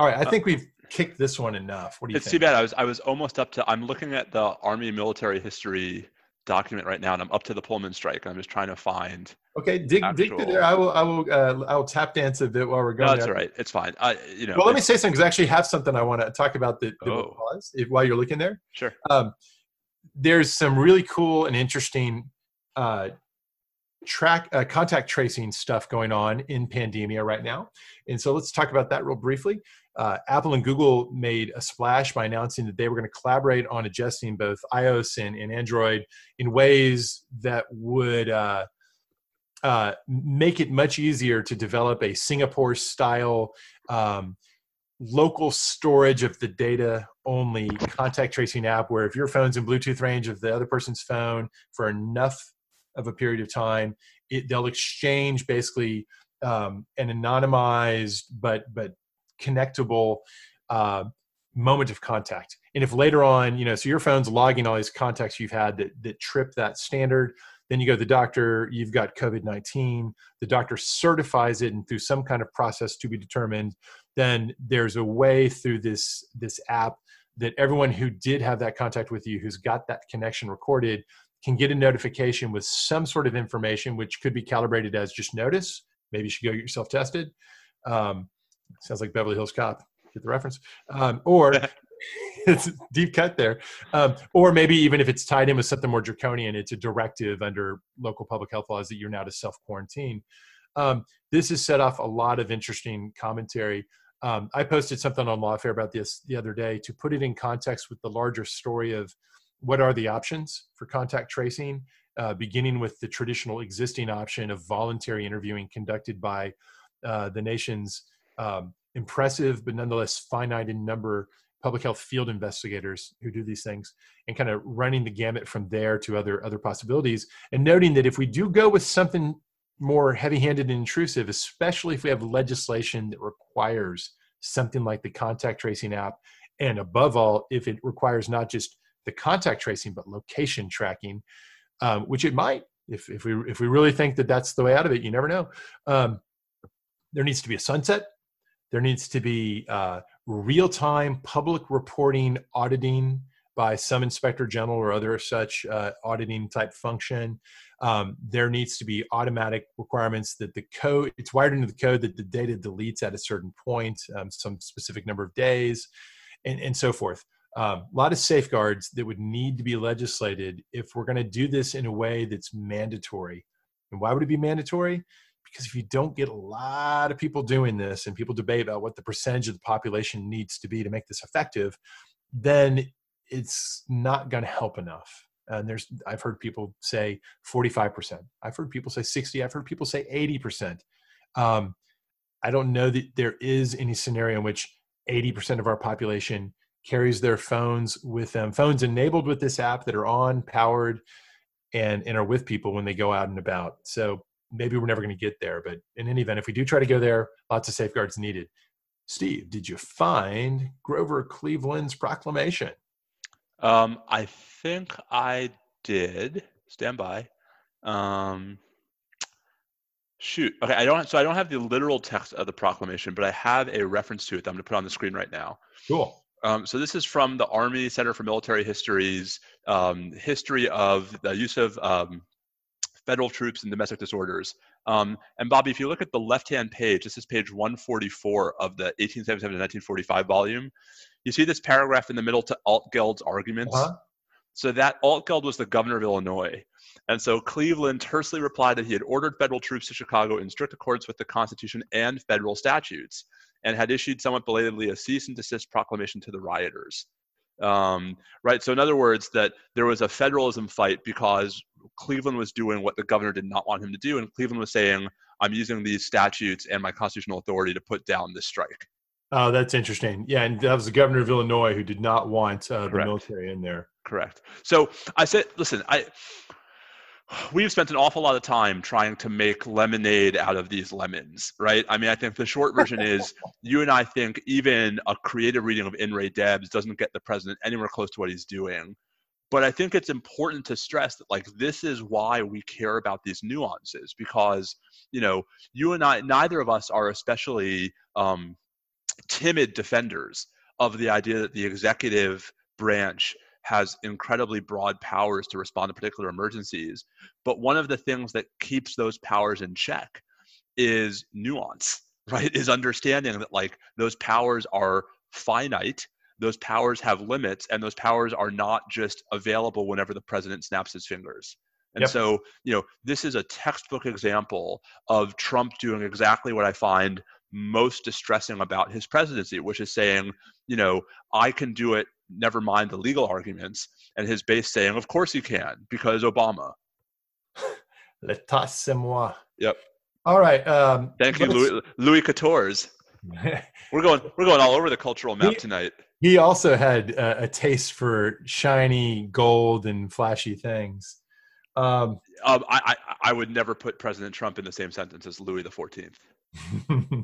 S1: All right, I uh, think we've kicked this one enough. What do you
S2: it's
S1: think?
S2: too bad. I was I was almost up to. I'm looking at the Army military history document right now, and I'm up to the Pullman strike. I'm just trying to find.
S1: Okay, dig actual... dig through there. I will I will uh, I will tap dance a bit while we're going.
S2: No, that's all right. It's fine. I you know.
S1: Well, let me say something because I actually have something I want to talk about the, the oh. pause if, while you're looking there.
S2: Sure.
S1: Um, there's some really cool and interesting uh, track uh, contact tracing stuff going on in pandemia right now and so let's talk about that real briefly uh, apple and google made a splash by announcing that they were going to collaborate on adjusting both ios and, and android in ways that would uh, uh make it much easier to develop a singapore style um, local storage of the data only contact tracing app where if your phone's in bluetooth range of the other person's phone for enough of a period of time it, they'll exchange basically um, an anonymized but but connectable uh, moment of contact. And if later on you know so your phone's logging all these contacts you've had that that trip that standard then you go to the doctor you've got covid-19 the doctor certifies it and through some kind of process to be determined then there's a way through this this app that everyone who did have that contact with you who's got that connection recorded can get a notification with some sort of information which could be calibrated as just notice. Maybe you should go get yourself tested. Um, sounds like beverly hills cop. Get the reference. Um, or it's deep cut there. Um, or maybe even if it's tied in with something more draconian it's a directive under local public health laws that you're now to self quarantine um, this has set off a lot of interesting commentary. Um, I posted something on Lawfare about this the other day to put it in context with the larger story of what are the options for contact tracing, uh, beginning with the traditional existing option of voluntary interviewing conducted by uh, the nation's um, impressive but nonetheless finite in number public health field investigators who do these things and kind of running the gamut from there to other other possibilities and noting that if we do go with something more heavy-handed and intrusive, especially if we have legislation that requires something like the contact tracing app, and above all, if it requires not just the contact tracing but location tracking, um, which it might. If if we if we really think that that's the way out of it, you never know. Um, there needs to be a sunset. There needs to be uh, real-time public reporting, auditing by some inspector general or other such uh, auditing type function. Um, there needs to be automatic requirements that the code it's wired into the code that the data deletes at a certain point um, some specific number of days and, and so forth. Um, a lot of safeguards that would need to be legislated if we're going to do this in a way that's mandatory. And why would it be mandatory because if you don't get a lot of people doing this and people debate about what the percentage of the population needs to be to make this effective then it's not going to help enough. And there's i've heard people say 45% i've heard people say 60 i've heard people say 80% um, i don't know that there is any scenario in which 80% of our population carries their phones with them phones enabled with this app that are on powered and and are with people when they go out and about. So maybe we're never going to get there but in any event if we do try to go there lots of safeguards needed steve did you find grover cleveland's proclamation
S2: um, I think I did. Stand by. Um, shoot. Okay, I don't. So I don't have the literal text of the proclamation, but I have a reference to it that I'm going to put on the screen right now.
S1: Cool.
S2: Um, so this is from the Army Center for Military History's um, history of the use of um, federal troops and domestic disorders. Um, and Bobby, if you look at the left-hand page, this is page 144 of the 1877 to 1945 volume. You see this paragraph in the middle to Altgeld's arguments. Uh-huh. So that Altgeld was the governor of Illinois. And so Cleveland tersely replied that he had ordered federal troops to Chicago in strict accordance with the Constitution and federal statutes, and had issued somewhat belatedly a cease and desist proclamation to the rioters. Um, right. So in other words, that there was a federalism fight because Cleveland was doing what the governor did not want him to do, and Cleveland was saying, "I'm using these statutes and my constitutional authority to put down this strike."
S1: Oh, that's interesting. Yeah, and that was the governor of Illinois who did not want uh, the military in there.
S2: Correct. So I said, listen, I we've spent an awful lot of time trying to make lemonade out of these lemons, right? I mean, I think the short version is you and I think even a creative reading of In Re Debs doesn't get the president anywhere close to what he's doing. But I think it's important to stress that like this is why we care about these nuances because you know you and I neither of us are especially um, timid defenders of the idea that the executive branch has incredibly broad powers to respond to particular emergencies. But one of the things that keeps those powers in check is nuance, right? Is understanding that like those powers are finite, those powers have limits, and those powers are not just available whenever the president snaps his fingers. And
S1: Yep.
S2: so, you know, this is a textbook example of Trump doing exactly what I find most distressing about his presidency, which is saying, you know, I can do it, never mind the legal arguments, and his base saying, of course you can, because Obama.
S1: L'état c'est moi.
S2: Yep.
S1: All right. Um,
S2: Thank you, Louis, Louis Quatorze. We're going, we're going all over the cultural map
S1: He-
S2: tonight.
S1: he also had uh, a taste for shiny gold and flashy things. Um,
S2: Um, I, I, I would never put President Trump in the same sentence as Louis the Fourteenth.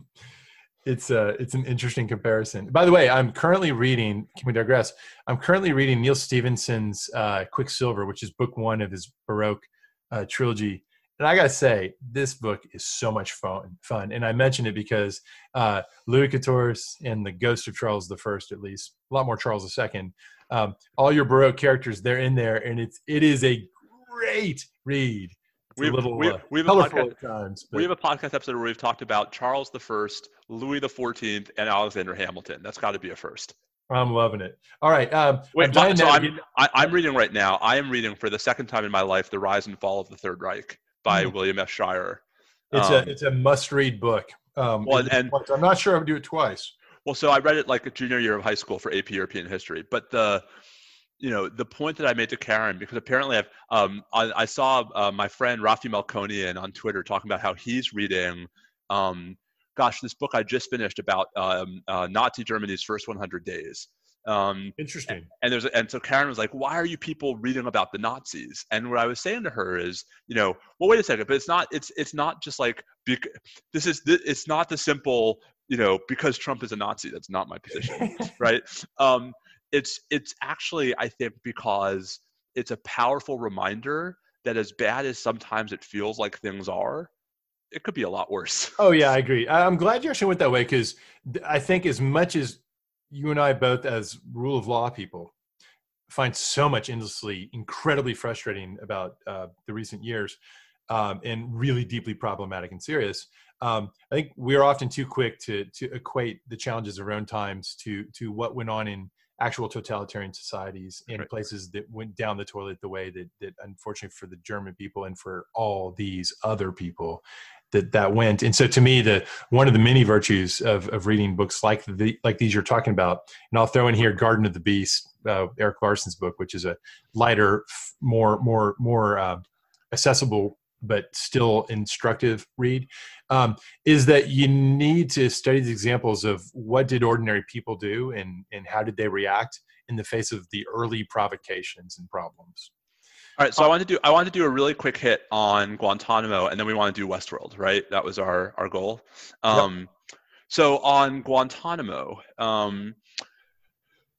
S1: it's a it's an interesting comparison. By the way, I'm currently reading. Can we digress? I'm currently reading Neal Stephenson's uh, Quicksilver, which is book one of his Baroque uh, trilogy. And I gotta say, this book is so much fun. Fun, and I mention it because uh, Louis Quatorze and the Ghost of Charles the First, at least a lot more Charles the Second. Um, all your Baroque characters, they're in there, and it's it is a great read. It's
S2: We
S1: a
S2: have-
S1: little
S2: we-
S1: uh,
S2: we have a podcast-
S1: times.
S2: We have a podcast episode where we've talked about Charles the First, Louis the Fourteenth, and Alexander Hamilton. That's got to be a first.
S1: I'm loving it. All right. Um,
S2: Wait,
S1: I'm
S2: so I'm,
S1: get-
S2: I, I'm reading right now. I am reading for the second time in my life "The Rise and Fall of the Third Reich" by
S1: Hmm.
S2: William F. Shirer.
S1: it's
S2: Um,
S1: a it's a must read book. Um,
S2: Well,
S1: at
S2: and-
S1: I'm not sure I would do it twice.
S2: Well, so I read it like a junior year of high school for AP European history. But the, you know, the point that I made to Karen because apparently I've, um, I, I saw uh, my friend Rafi Melkonian on Twitter talking about how he's reading, um, gosh, this book I just finished about um, uh, Nazi Germany's first 100 days. Um,
S1: Interesting.
S2: and there's and so Karen was like, "Why are you people reading about the Nazis?" And what I was saying to her is, you know, well, wait a second, but it's not it's it's not just like bec- this is it's not the simple, you know, because Trump is a Nazi. That's not my position, right? Um, it's it's actually I think because it's a powerful reminder that as bad as sometimes it feels like things are, it could be a lot worse.
S1: Oh yeah, I agree. I'm glad you actually went that way because I think as much as you and I both, as rule of law people, find so much endlessly, incredibly frustrating about uh, the recent years, um, and really deeply problematic and serious. Um, I think we are often too quick to to equate the challenges of our own times to to what went on in actual totalitarian societies in
S2: Right.
S1: places that went down the toilet the way that that unfortunately for the German people and for all these other people that that went. And so to me, the one of the many virtues of of reading books like the like these you're talking about, and I'll throw in here Garden of the Beast, uh, Erik Larson's book, which is a lighter, more more more uh, accessible but still instructive read um, is that you need to study the examples of what did ordinary people do and and how did they react in the face of the early provocations and problems
S2: All right, so I want to do I want to do a really quick hit on Guantanamo, and then we want to do Westworld, right? That was our our goal. Um, So on Guantanamo, um,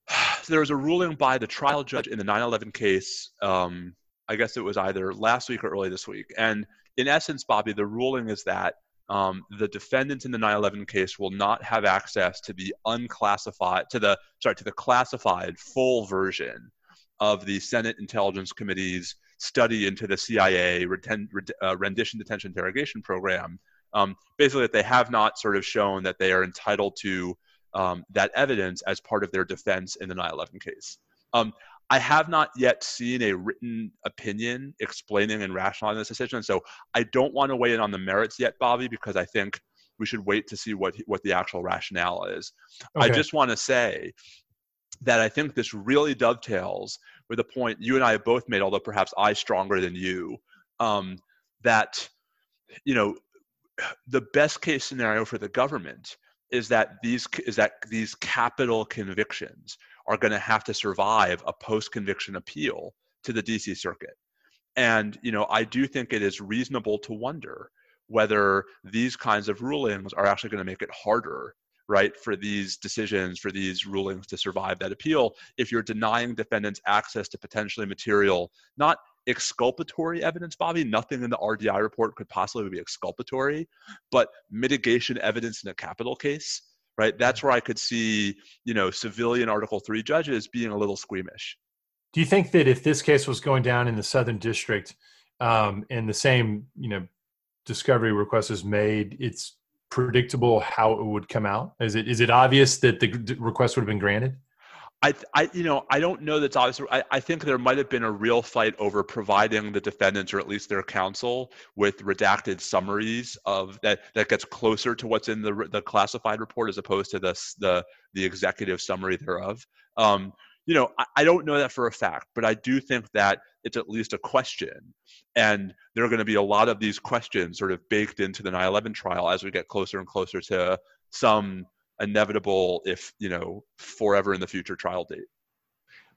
S2: there was a ruling by the trial judge in the 9/11 case. Um, I guess it was either last week or early this week, and in essence, Bobby, the ruling is that um, the defendants in the 9/11 case will not have access to the unclassified to the sorry to the classified full version of the Senate Intelligence Committee's study into the CIA reten- ret- uh, rendition detention interrogation program. Um, basically, that they have not sort of shown that they are entitled to um, that evidence as part of their defense in the 9/11 case. Um, I have not yet seen a written opinion explaining and rationalizing this decision, so I don't want to weigh in on the merits yet, Bobby, because I think we should wait to see what what the actual rationale is. I just want to say that I think this really dovetails with a point you and I have both made, although perhaps I stronger than you, um, that you know the best case scenario for the government is that these is that these capital convictions are going to have to survive a post-conviction appeal to the DC Circuit. And you know, I do think it is reasonable to wonder whether these kinds of rulings are actually going to make it harder right for these decisions for these rulings to survive that appeal if you're denying defendants access to potentially material not exculpatory evidence bobby nothing in the rdi report could possibly be exculpatory but mitigation evidence in a capital case right that's where i could see you know civilian article 3 judges being a little squeamish
S1: Do you think that if this case was going down in the Southern District um, and the same, you know, discovery request was made, it's predictable how it would come out? Is it is it obvious that the request would have been granted?
S2: I, I, you know, I don't know that's obvious. I, I think there might have been a real fight over providing the defendants, or at least their counsel, with redacted summaries of that that gets closer to what's in the the classified report as opposed to the the the executive summary thereof. Um, you know, I, I don't know that for a fact, but I do think that it's at least a question, and there are going to be a lot of these questions sort of baked into the 9/11 trial as we get closer and closer to some inevitable, if you know, forever in the future trial date.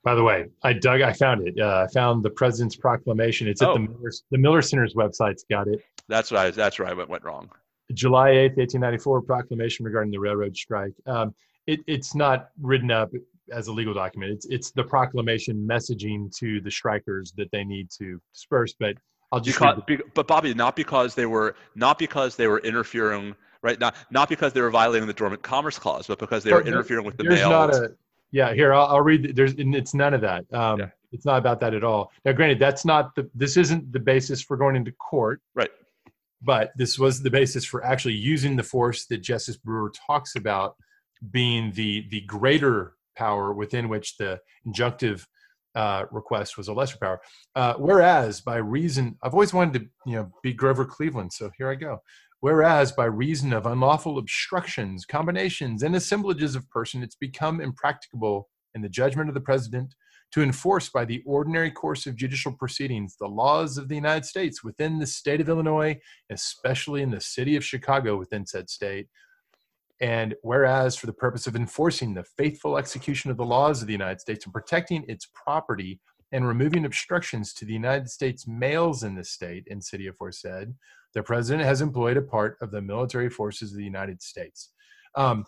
S1: By the way, I dug. I found it. Uh, I found the president's proclamation. It's at
S2: Oh.
S1: the Miller, the Miller Center's website's got it.
S2: That's what I. That's where I went, went wrong.
S1: July eighth, eighteen ninety four, proclamation regarding the railroad strike. Um, it, it's not written up as a legal document. It's it's the proclamation messaging to the strikers that they need to disperse. But I'll just
S2: Because, be, but Bobby, not because they were not because they were interfering, right? Not not because they were violating the Dormant Commerce Clause, but because they were interfering with the
S1: there's
S2: mail.
S1: not a yeah here I'll, I'll read there's it's none of that um
S2: Yeah.
S1: it's not about that at all now granted that's not the this isn't the basis for going into court
S2: Right.
S1: but this was the basis for actually using the force that justice brewer talks about being the the greater power within which the injunctive uh, request was a lesser power uh, whereas by reason i've always wanted to you know be grover cleveland so here i go Whereas, by reason of unlawful obstructions, combinations, and assemblages of person, it's become impracticable, in the judgment of the President, to enforce by the ordinary course of judicial proceedings the laws of the United States within the state of Illinois, especially in the city of Chicago within said state. And whereas, for the purpose of enforcing the faithful execution of the laws of the United States and protecting its property and removing obstructions to the United States mails in the state and city aforesaid, the president has employed a part of the military forces of the United States. Um,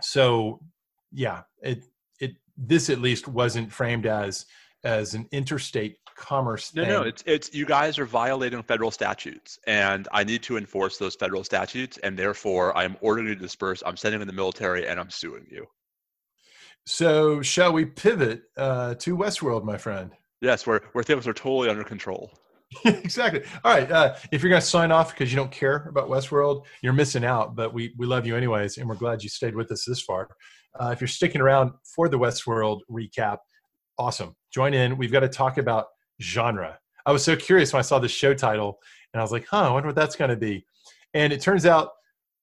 S1: so, yeah, it it this at least wasn't framed as as an interstate commerce.
S2: No, no, it's it's you guys are violating federal statutes, and I need to enforce those federal statutes, and therefore I am ordering you to disperse. I'm sending in the military, and I'm suing you.
S1: so shall we pivot uh, to Westworld, my friend?
S2: Yes, where where things are totally under control.
S1: exactly. All right. Uh, if you're going to sign off because you don't care about Westworld, you're missing out. But we we love you anyways, and we're glad you stayed with us this far. Uh, if you're sticking around for the Westworld recap, awesome. Join in. We've got to talk about genre. I was so curious when I saw the show title, and I was like, "Huh, I wonder what that's going to be." And it turns out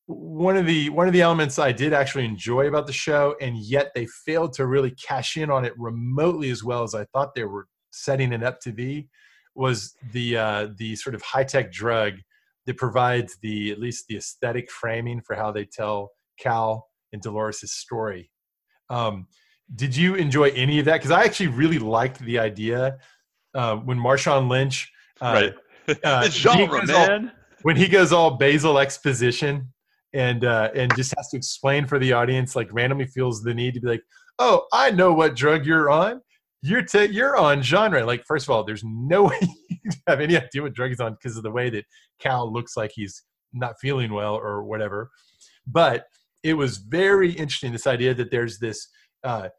S1: one of the one of the elements I did actually enjoy about the show, and yet they failed to really cash in on it remotely as well as I thought they were setting it up to be was the uh, the sort of high tech drug that provides the at least the aesthetic framing for how they tell Cal and Dolores' story. Um, did you enjoy any of that? Because I actually really liked the idea uh, when Marshawn Lynch, uh,
S2: right.
S1: uh,
S2: genre,
S1: goes all-
S2: man.
S1: when he goes all basal exposition and uh, and just has to explain for the audience, like randomly feels the need to be like, "Oh, I know what drug you're on. You're ta- you're on genre." Like, first of all, there's no way you have any idea what drug he's on because of the way that Cal looks like he's not feeling well or whatever. But it was very interesting this idea that there's this uh,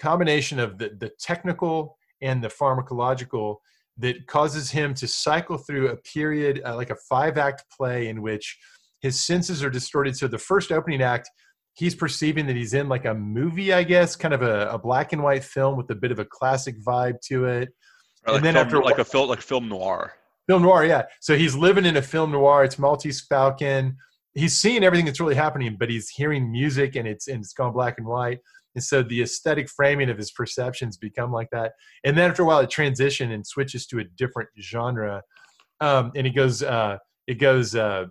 S1: combination of the the technical and the pharmacological that causes him to cycle through a period uh, like a five act play in which his senses are distorted so the first opening act he's perceiving that he's in like a movie i guess kind of a, a black and white film with a bit of a classic vibe to it.
S2: Or like
S1: and then
S2: film,
S1: after
S2: like a film, like film noir.
S1: film noir yeah. So he's living in a film noir. It's maltese falcon. He's seeing everything that's really happening but he's hearing music and it's and it's gone black and white. And so the aesthetic framing of his perceptions become like that. And then after a while it transitions and switches to a different genre. Um and it goes uh it goes uh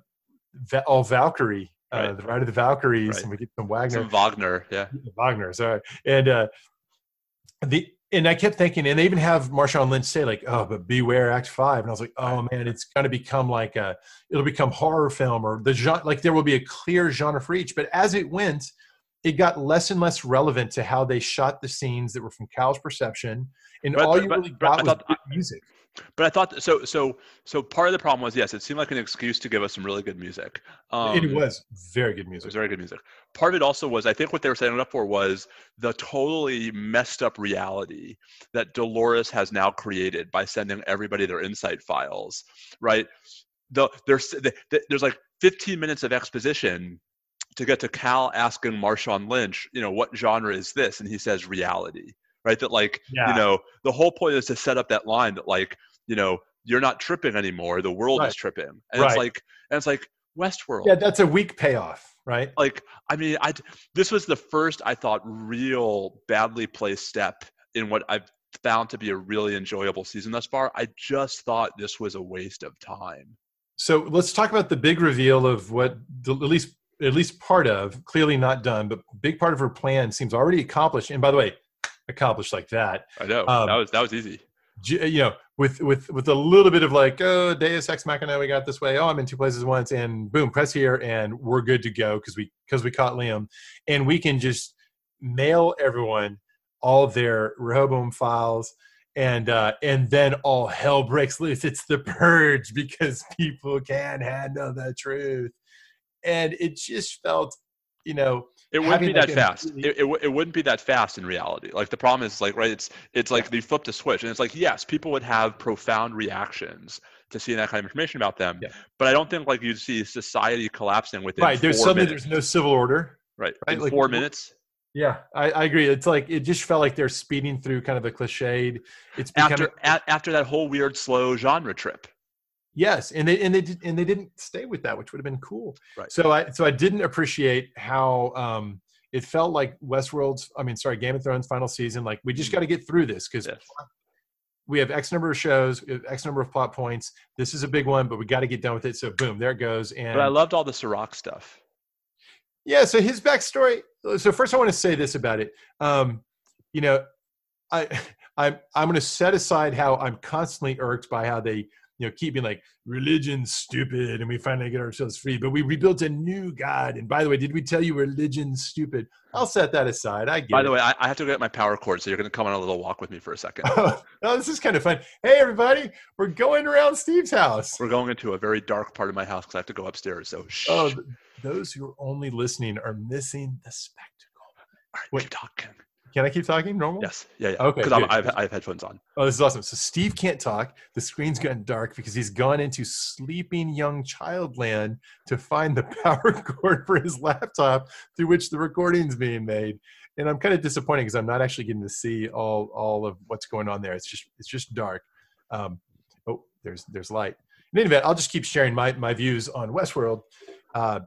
S1: all valkyrie uh
S2: Right.
S1: the ride of the valkyries
S2: Right.
S1: and we get some wagner
S2: Some Wagner, yeah.
S1: Wagner, sorry. And uh the and I kept thinking, and they even have Marshawn Lynch say, like, oh, but beware Act Five. And I was like, oh man, it's gonna become like a it'll become horror film or the genre like there will be a clear genre for each. But as it went, it got less and less relevant to how they shot the scenes that were from Cal's perception. And
S2: But-
S1: all
S2: but-
S1: you really
S2: but
S1: got was
S2: thought-
S1: music.
S2: But I thought so. So so part of the problem was yes, it seemed like an excuse to give us some really good music. Um,
S1: it was very good music.
S2: It was very good music. Part of it also was, I think, what they were setting it up for was the totally messed up reality that Dolores has now created by sending everybody their insight files. Right? The there's the, the, there's like 15 minutes of exposition to get to Cal asking Marshawn Lynch, you know, what genre is this? And he says reality, right? That like,
S1: Yeah.
S2: you know, the whole point is to set up that line that like, you know, you're not tripping anymore. The world
S1: Right.
S2: is tripping, and
S1: Right.
S2: it's like, and it's like Westworld.
S1: Yeah, that's a weak payoff, right?
S2: Like, I mean, I this was the first I thought real badly placed step in what I've found to be a really enjoyable season thus far. I just thought this was a waste of time.
S1: So let's talk about the big reveal of what the, at least at least part of clearly not done, but big part of her plan seems already accomplished. And by the way, accomplished like that,
S2: I know
S1: Um,
S2: that was that was easy.
S1: You know, with with with a little bit of like, oh, Deus Ex Machina, we got this way. Oh, I'm in two places at once, and boom, press here, and we're good to go because we because we caught Liam, and we can just mail everyone all their Rehoboam files. And uh, and then all hell breaks loose. It's the purge because people can't handle the truth, and it just felt, you know,
S2: It wouldn't be that fast. It, it, it wouldn't be that fast in reality. Like the problem is like right. It's it's like they flipped a switch, and it's like yes, people would have profound reactions to seeing that kind of information about them.
S1: Yeah.
S2: But I don't think like you'd see society collapsing within
S1: right. There's suddenly
S2: minutes.
S1: there's no civil order.
S2: right,
S1: right,
S2: in
S1: like,
S2: four minutes.
S1: Yeah, I, I agree. It's like it just felt like they're speeding through kind of a cliched. It's becoming
S2: After a, after that whole weird slow genre trip.
S1: Yes, and they and they did, and they didn't stay with that, which would have been cool.
S2: Right.
S1: So I so I didn't appreciate how um it felt like Westworld's. I mean, sorry, Game of Thrones final season. Like we just got to get through this because
S2: Yes.
S1: we have X number of shows, we have X number of plot points. This is a big one, but we got to get done with it. So boom, there it goes. And
S2: But I loved all the Serac stuff.
S1: Yeah, so his backstory. So first, I want to say this about it. Um, you know, I I'm I'm going to set aside how I'm constantly irked by how they you know keep being like religion's stupid and we finally get ourselves free, but we rebuilt a new God. And by the way, did we tell you religion's stupid? I'll set that aside. I get.
S2: By
S1: it.
S2: the way, I, I have to get my power cord, so you're going to come on a little walk with me for a second.
S1: oh, this is kind of fun. Hey, everybody, we're going around Steve's house.
S2: We're going into a very dark part of my house because I have to go upstairs. So shh.
S1: Oh, those who are only listening are missing the spectacle.
S2: All right,
S1: wait.
S2: keep talking.
S1: Can I keep talking? Normal?
S2: Yes. Yeah. Yeah.
S1: Okay,
S2: Because. I have I have headphones on.
S1: Oh, this is awesome. So Steve can't talk. The screen's gone dark because he's gone into sleeping young child land to find the power cord for his laptop through which the recording's being made. And I'm kind of disappointed because I'm not actually getting to see all all of what's going on there. It's just it's just dark. Um, oh, there's there's light. In any event, I'll just keep sharing my my views on Westworld. Uh,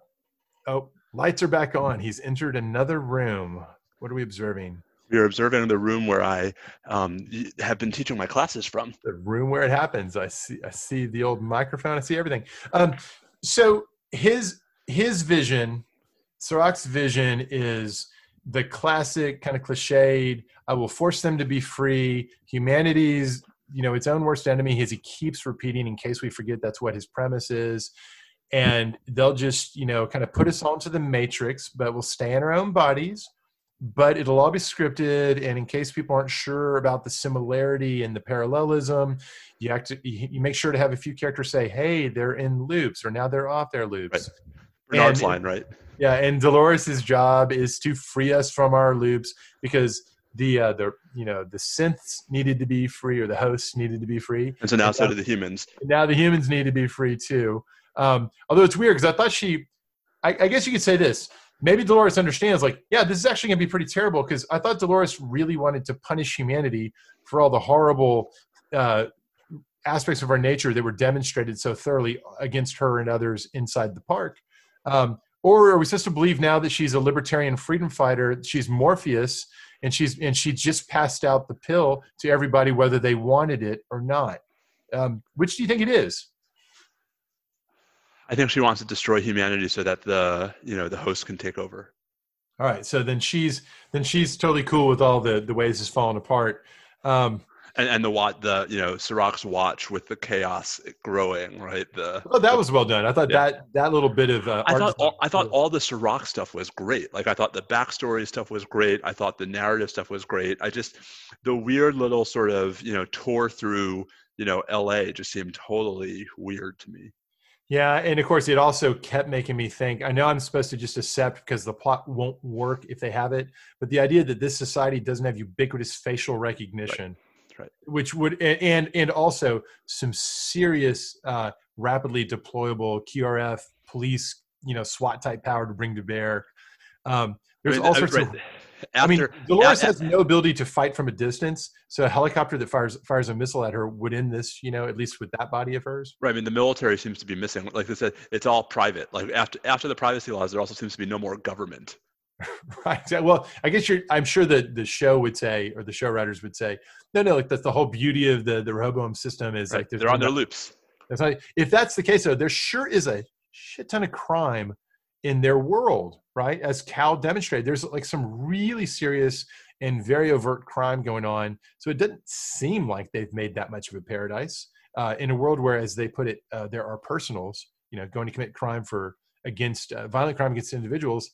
S1: oh, lights are back on. He's entered another room. What are we observing?
S2: Are observing the room where I um, have been teaching my classes from.
S1: the room where it happens. I see I see the old microphone. I see everything. Um, so his his vision, Serac's vision is the classic kind of cliched. I will force them to be free. Humanity's you know its own worst enemy. As he keeps repeating, in case we forget, that's what his premise is. And they'll just you know kind of put us into the matrix, but we'll stay in our own bodies. But it'll all be scripted, and in case people aren't sure about the similarity and the parallelism, you to you make sure to have a few characters say, "Hey, they're in loops," or "Now they're off their loops."
S2: Bernard's
S1: And-
S2: line, right?
S1: Yeah, and Dolores's job is to free us from our loops because the uh, the you know the synths needed to be free or the hosts needed to be free.
S2: And so now
S1: And
S2: so
S1: now-
S2: do the humans.
S1: Now the humans need to be free too. Um, although it's weird because I thought she, I, I guess you could say this. Maybe Dolores understands, like, yeah, this is actually going to be pretty terrible because I thought Dolores really wanted to punish humanity for all the horrible uh, aspects of our nature that were demonstrated so thoroughly against her and others inside the park. Um, or are we supposed to believe now that she's a libertarian freedom fighter? She's Morpheus, and she's and she just passed out the pill to everybody, whether they wanted it or not. Um, which do you think it is?
S2: I think she wants to destroy humanity so that the you know the host can take over.
S1: All right, so then she's then she's totally cool with all the the ways it's falling apart. Um,
S2: And and the wat the you know Serac's watch with the chaos growing, right? The
S1: oh, that was well done. I thought
S2: Yeah.
S1: that that little bit of uh,
S2: I thought all, I thought all the Serac stuff was great. Like I thought the backstory stuff was great. I thought the narrative stuff was great. I just the weird little sort of you know tour through you know L.A. just seemed totally weird to me.
S1: Yeah, and of course, it also kept making me think. I know I'm supposed to just accept because the plot won't work if they have it, but the idea that this society doesn't have ubiquitous facial recognition,
S2: Right.
S1: which would and and, also some serious, uh, rapidly deployable QRF police you know SWAT type power to bring to bear. Um, there's
S2: mean,
S1: all
S2: uh,
S1: sorts
S2: right.
S1: of.
S2: After,
S1: I mean, Dolores
S2: a-
S1: has no ability to fight from a distance, so a helicopter that fires fires a missile at her would end this. You know, at least with that body of hers.
S2: Right. I mean, the military seems to be missing. Like I said, it's all private. Like after after the privacy laws, there also seems to be no more government.
S1: Right. Well, I guess you're. I'm sure that the show would say, or the show writers would say, no, no. Like that's the whole beauty of the the Rehoboam system is
S2: Right?
S1: like
S2: They're on their loops.
S1: That's not, if that's the case, though, there sure is a shit ton of crime in their world, right? As Cal demonstrated, there's like some really serious and very overt crime going on. So it doesn't seem like they've made that much of a paradise uh, in a world where, as they put it, uh, there are personals, you know, going to commit crime for against uh, violent crime against individuals.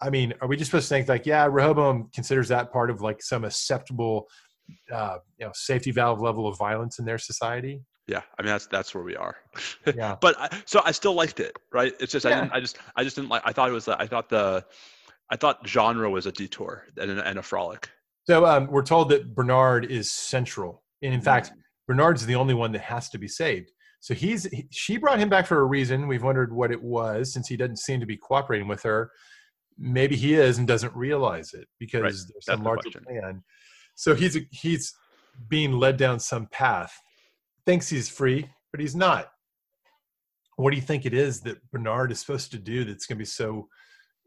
S1: I mean, are we just supposed to think like, yeah, Rehoboam considers that part of like some acceptable, uh, you know, safety valve level of violence in their society?
S2: Yeah. I mean, that's that's where we are.
S1: Yeah.
S2: but I, so I still liked it. Right. It's just I didn't. I just I just didn't like. I thought it was. I thought the. I thought genre was a detour and, a- and a frolic.
S1: So um, we're told that Bernard is central, and in fact, Bernard's the only one that has to be saved. So he's he, she brought him back for a reason. We've wondered what it was, since he doesn't seem to be cooperating with her. Maybe he is and doesn't realize it because
S2: Right.
S1: there's some
S2: the
S1: larger
S2: question.
S1: plan. So he's he's being led down some path. Thinks he's free, but he's not. What do you think it is that Bernard is supposed to do that's going to be so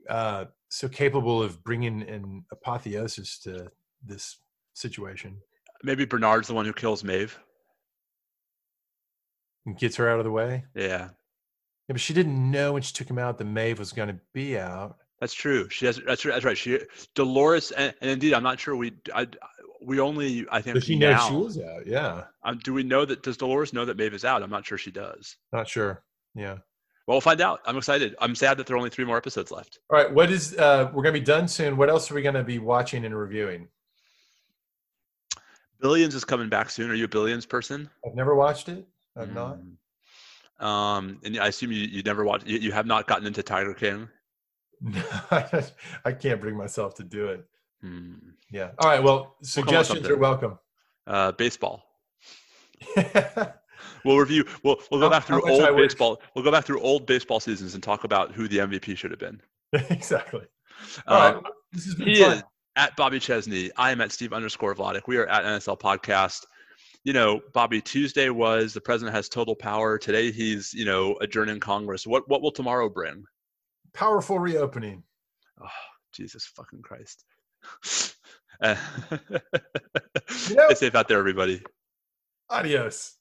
S1: uh, so capable of bringing an apotheosis to this situation
S2: Maybe Bernard's the one who kills Maeve.
S1: and gets her out of the way?
S2: Yeah.
S1: Yeah, but she didn't know when she took him out that Maeve was going to be out.
S2: That's true. She has. That's, that's right. She Dolores, and, and indeed, I'm not sure. We I, we only I think
S1: Does she know she was out? Yeah,
S2: um, do we know that? Does Dolores know that Maeve is out? I'm not sure she does.
S1: not sure. Yeah.
S2: Well, we'll find out. I'm excited. I'm sad that there are only three more episodes left.
S1: All right. What is? Uh, we're going to be done soon. What else are we going to be watching and reviewing?
S2: Billions is coming back soon. Are you a Billions person?
S1: I've never watched it. I've not.
S2: Mm. Um, and I assume you, you never watched. You, you have not gotten into Tiger King.
S1: I can't bring myself to do it.
S2: Hmm.
S1: Yeah. All right. Well, suggestions are welcome.
S2: Uh, baseball. We'll review. We'll we'll go
S1: How-
S2: back through old baseball. We'll go back through old baseball seasons and talk about who the MVP should have been.
S1: exactly. All right. This has been
S2: He
S1: fun.
S2: is at Bobby Chesney. I am at Steve underscore Vladeck. We are at NSL Podcast. You know, Bobby, Tuesday was the president has total power. Today he's, you know, adjourning Congress. What what will tomorrow bring?
S1: Powerful reopening.
S2: Oh, Jesus fucking Christ. Uh, Stay safe out there, everybody.
S1: Adios.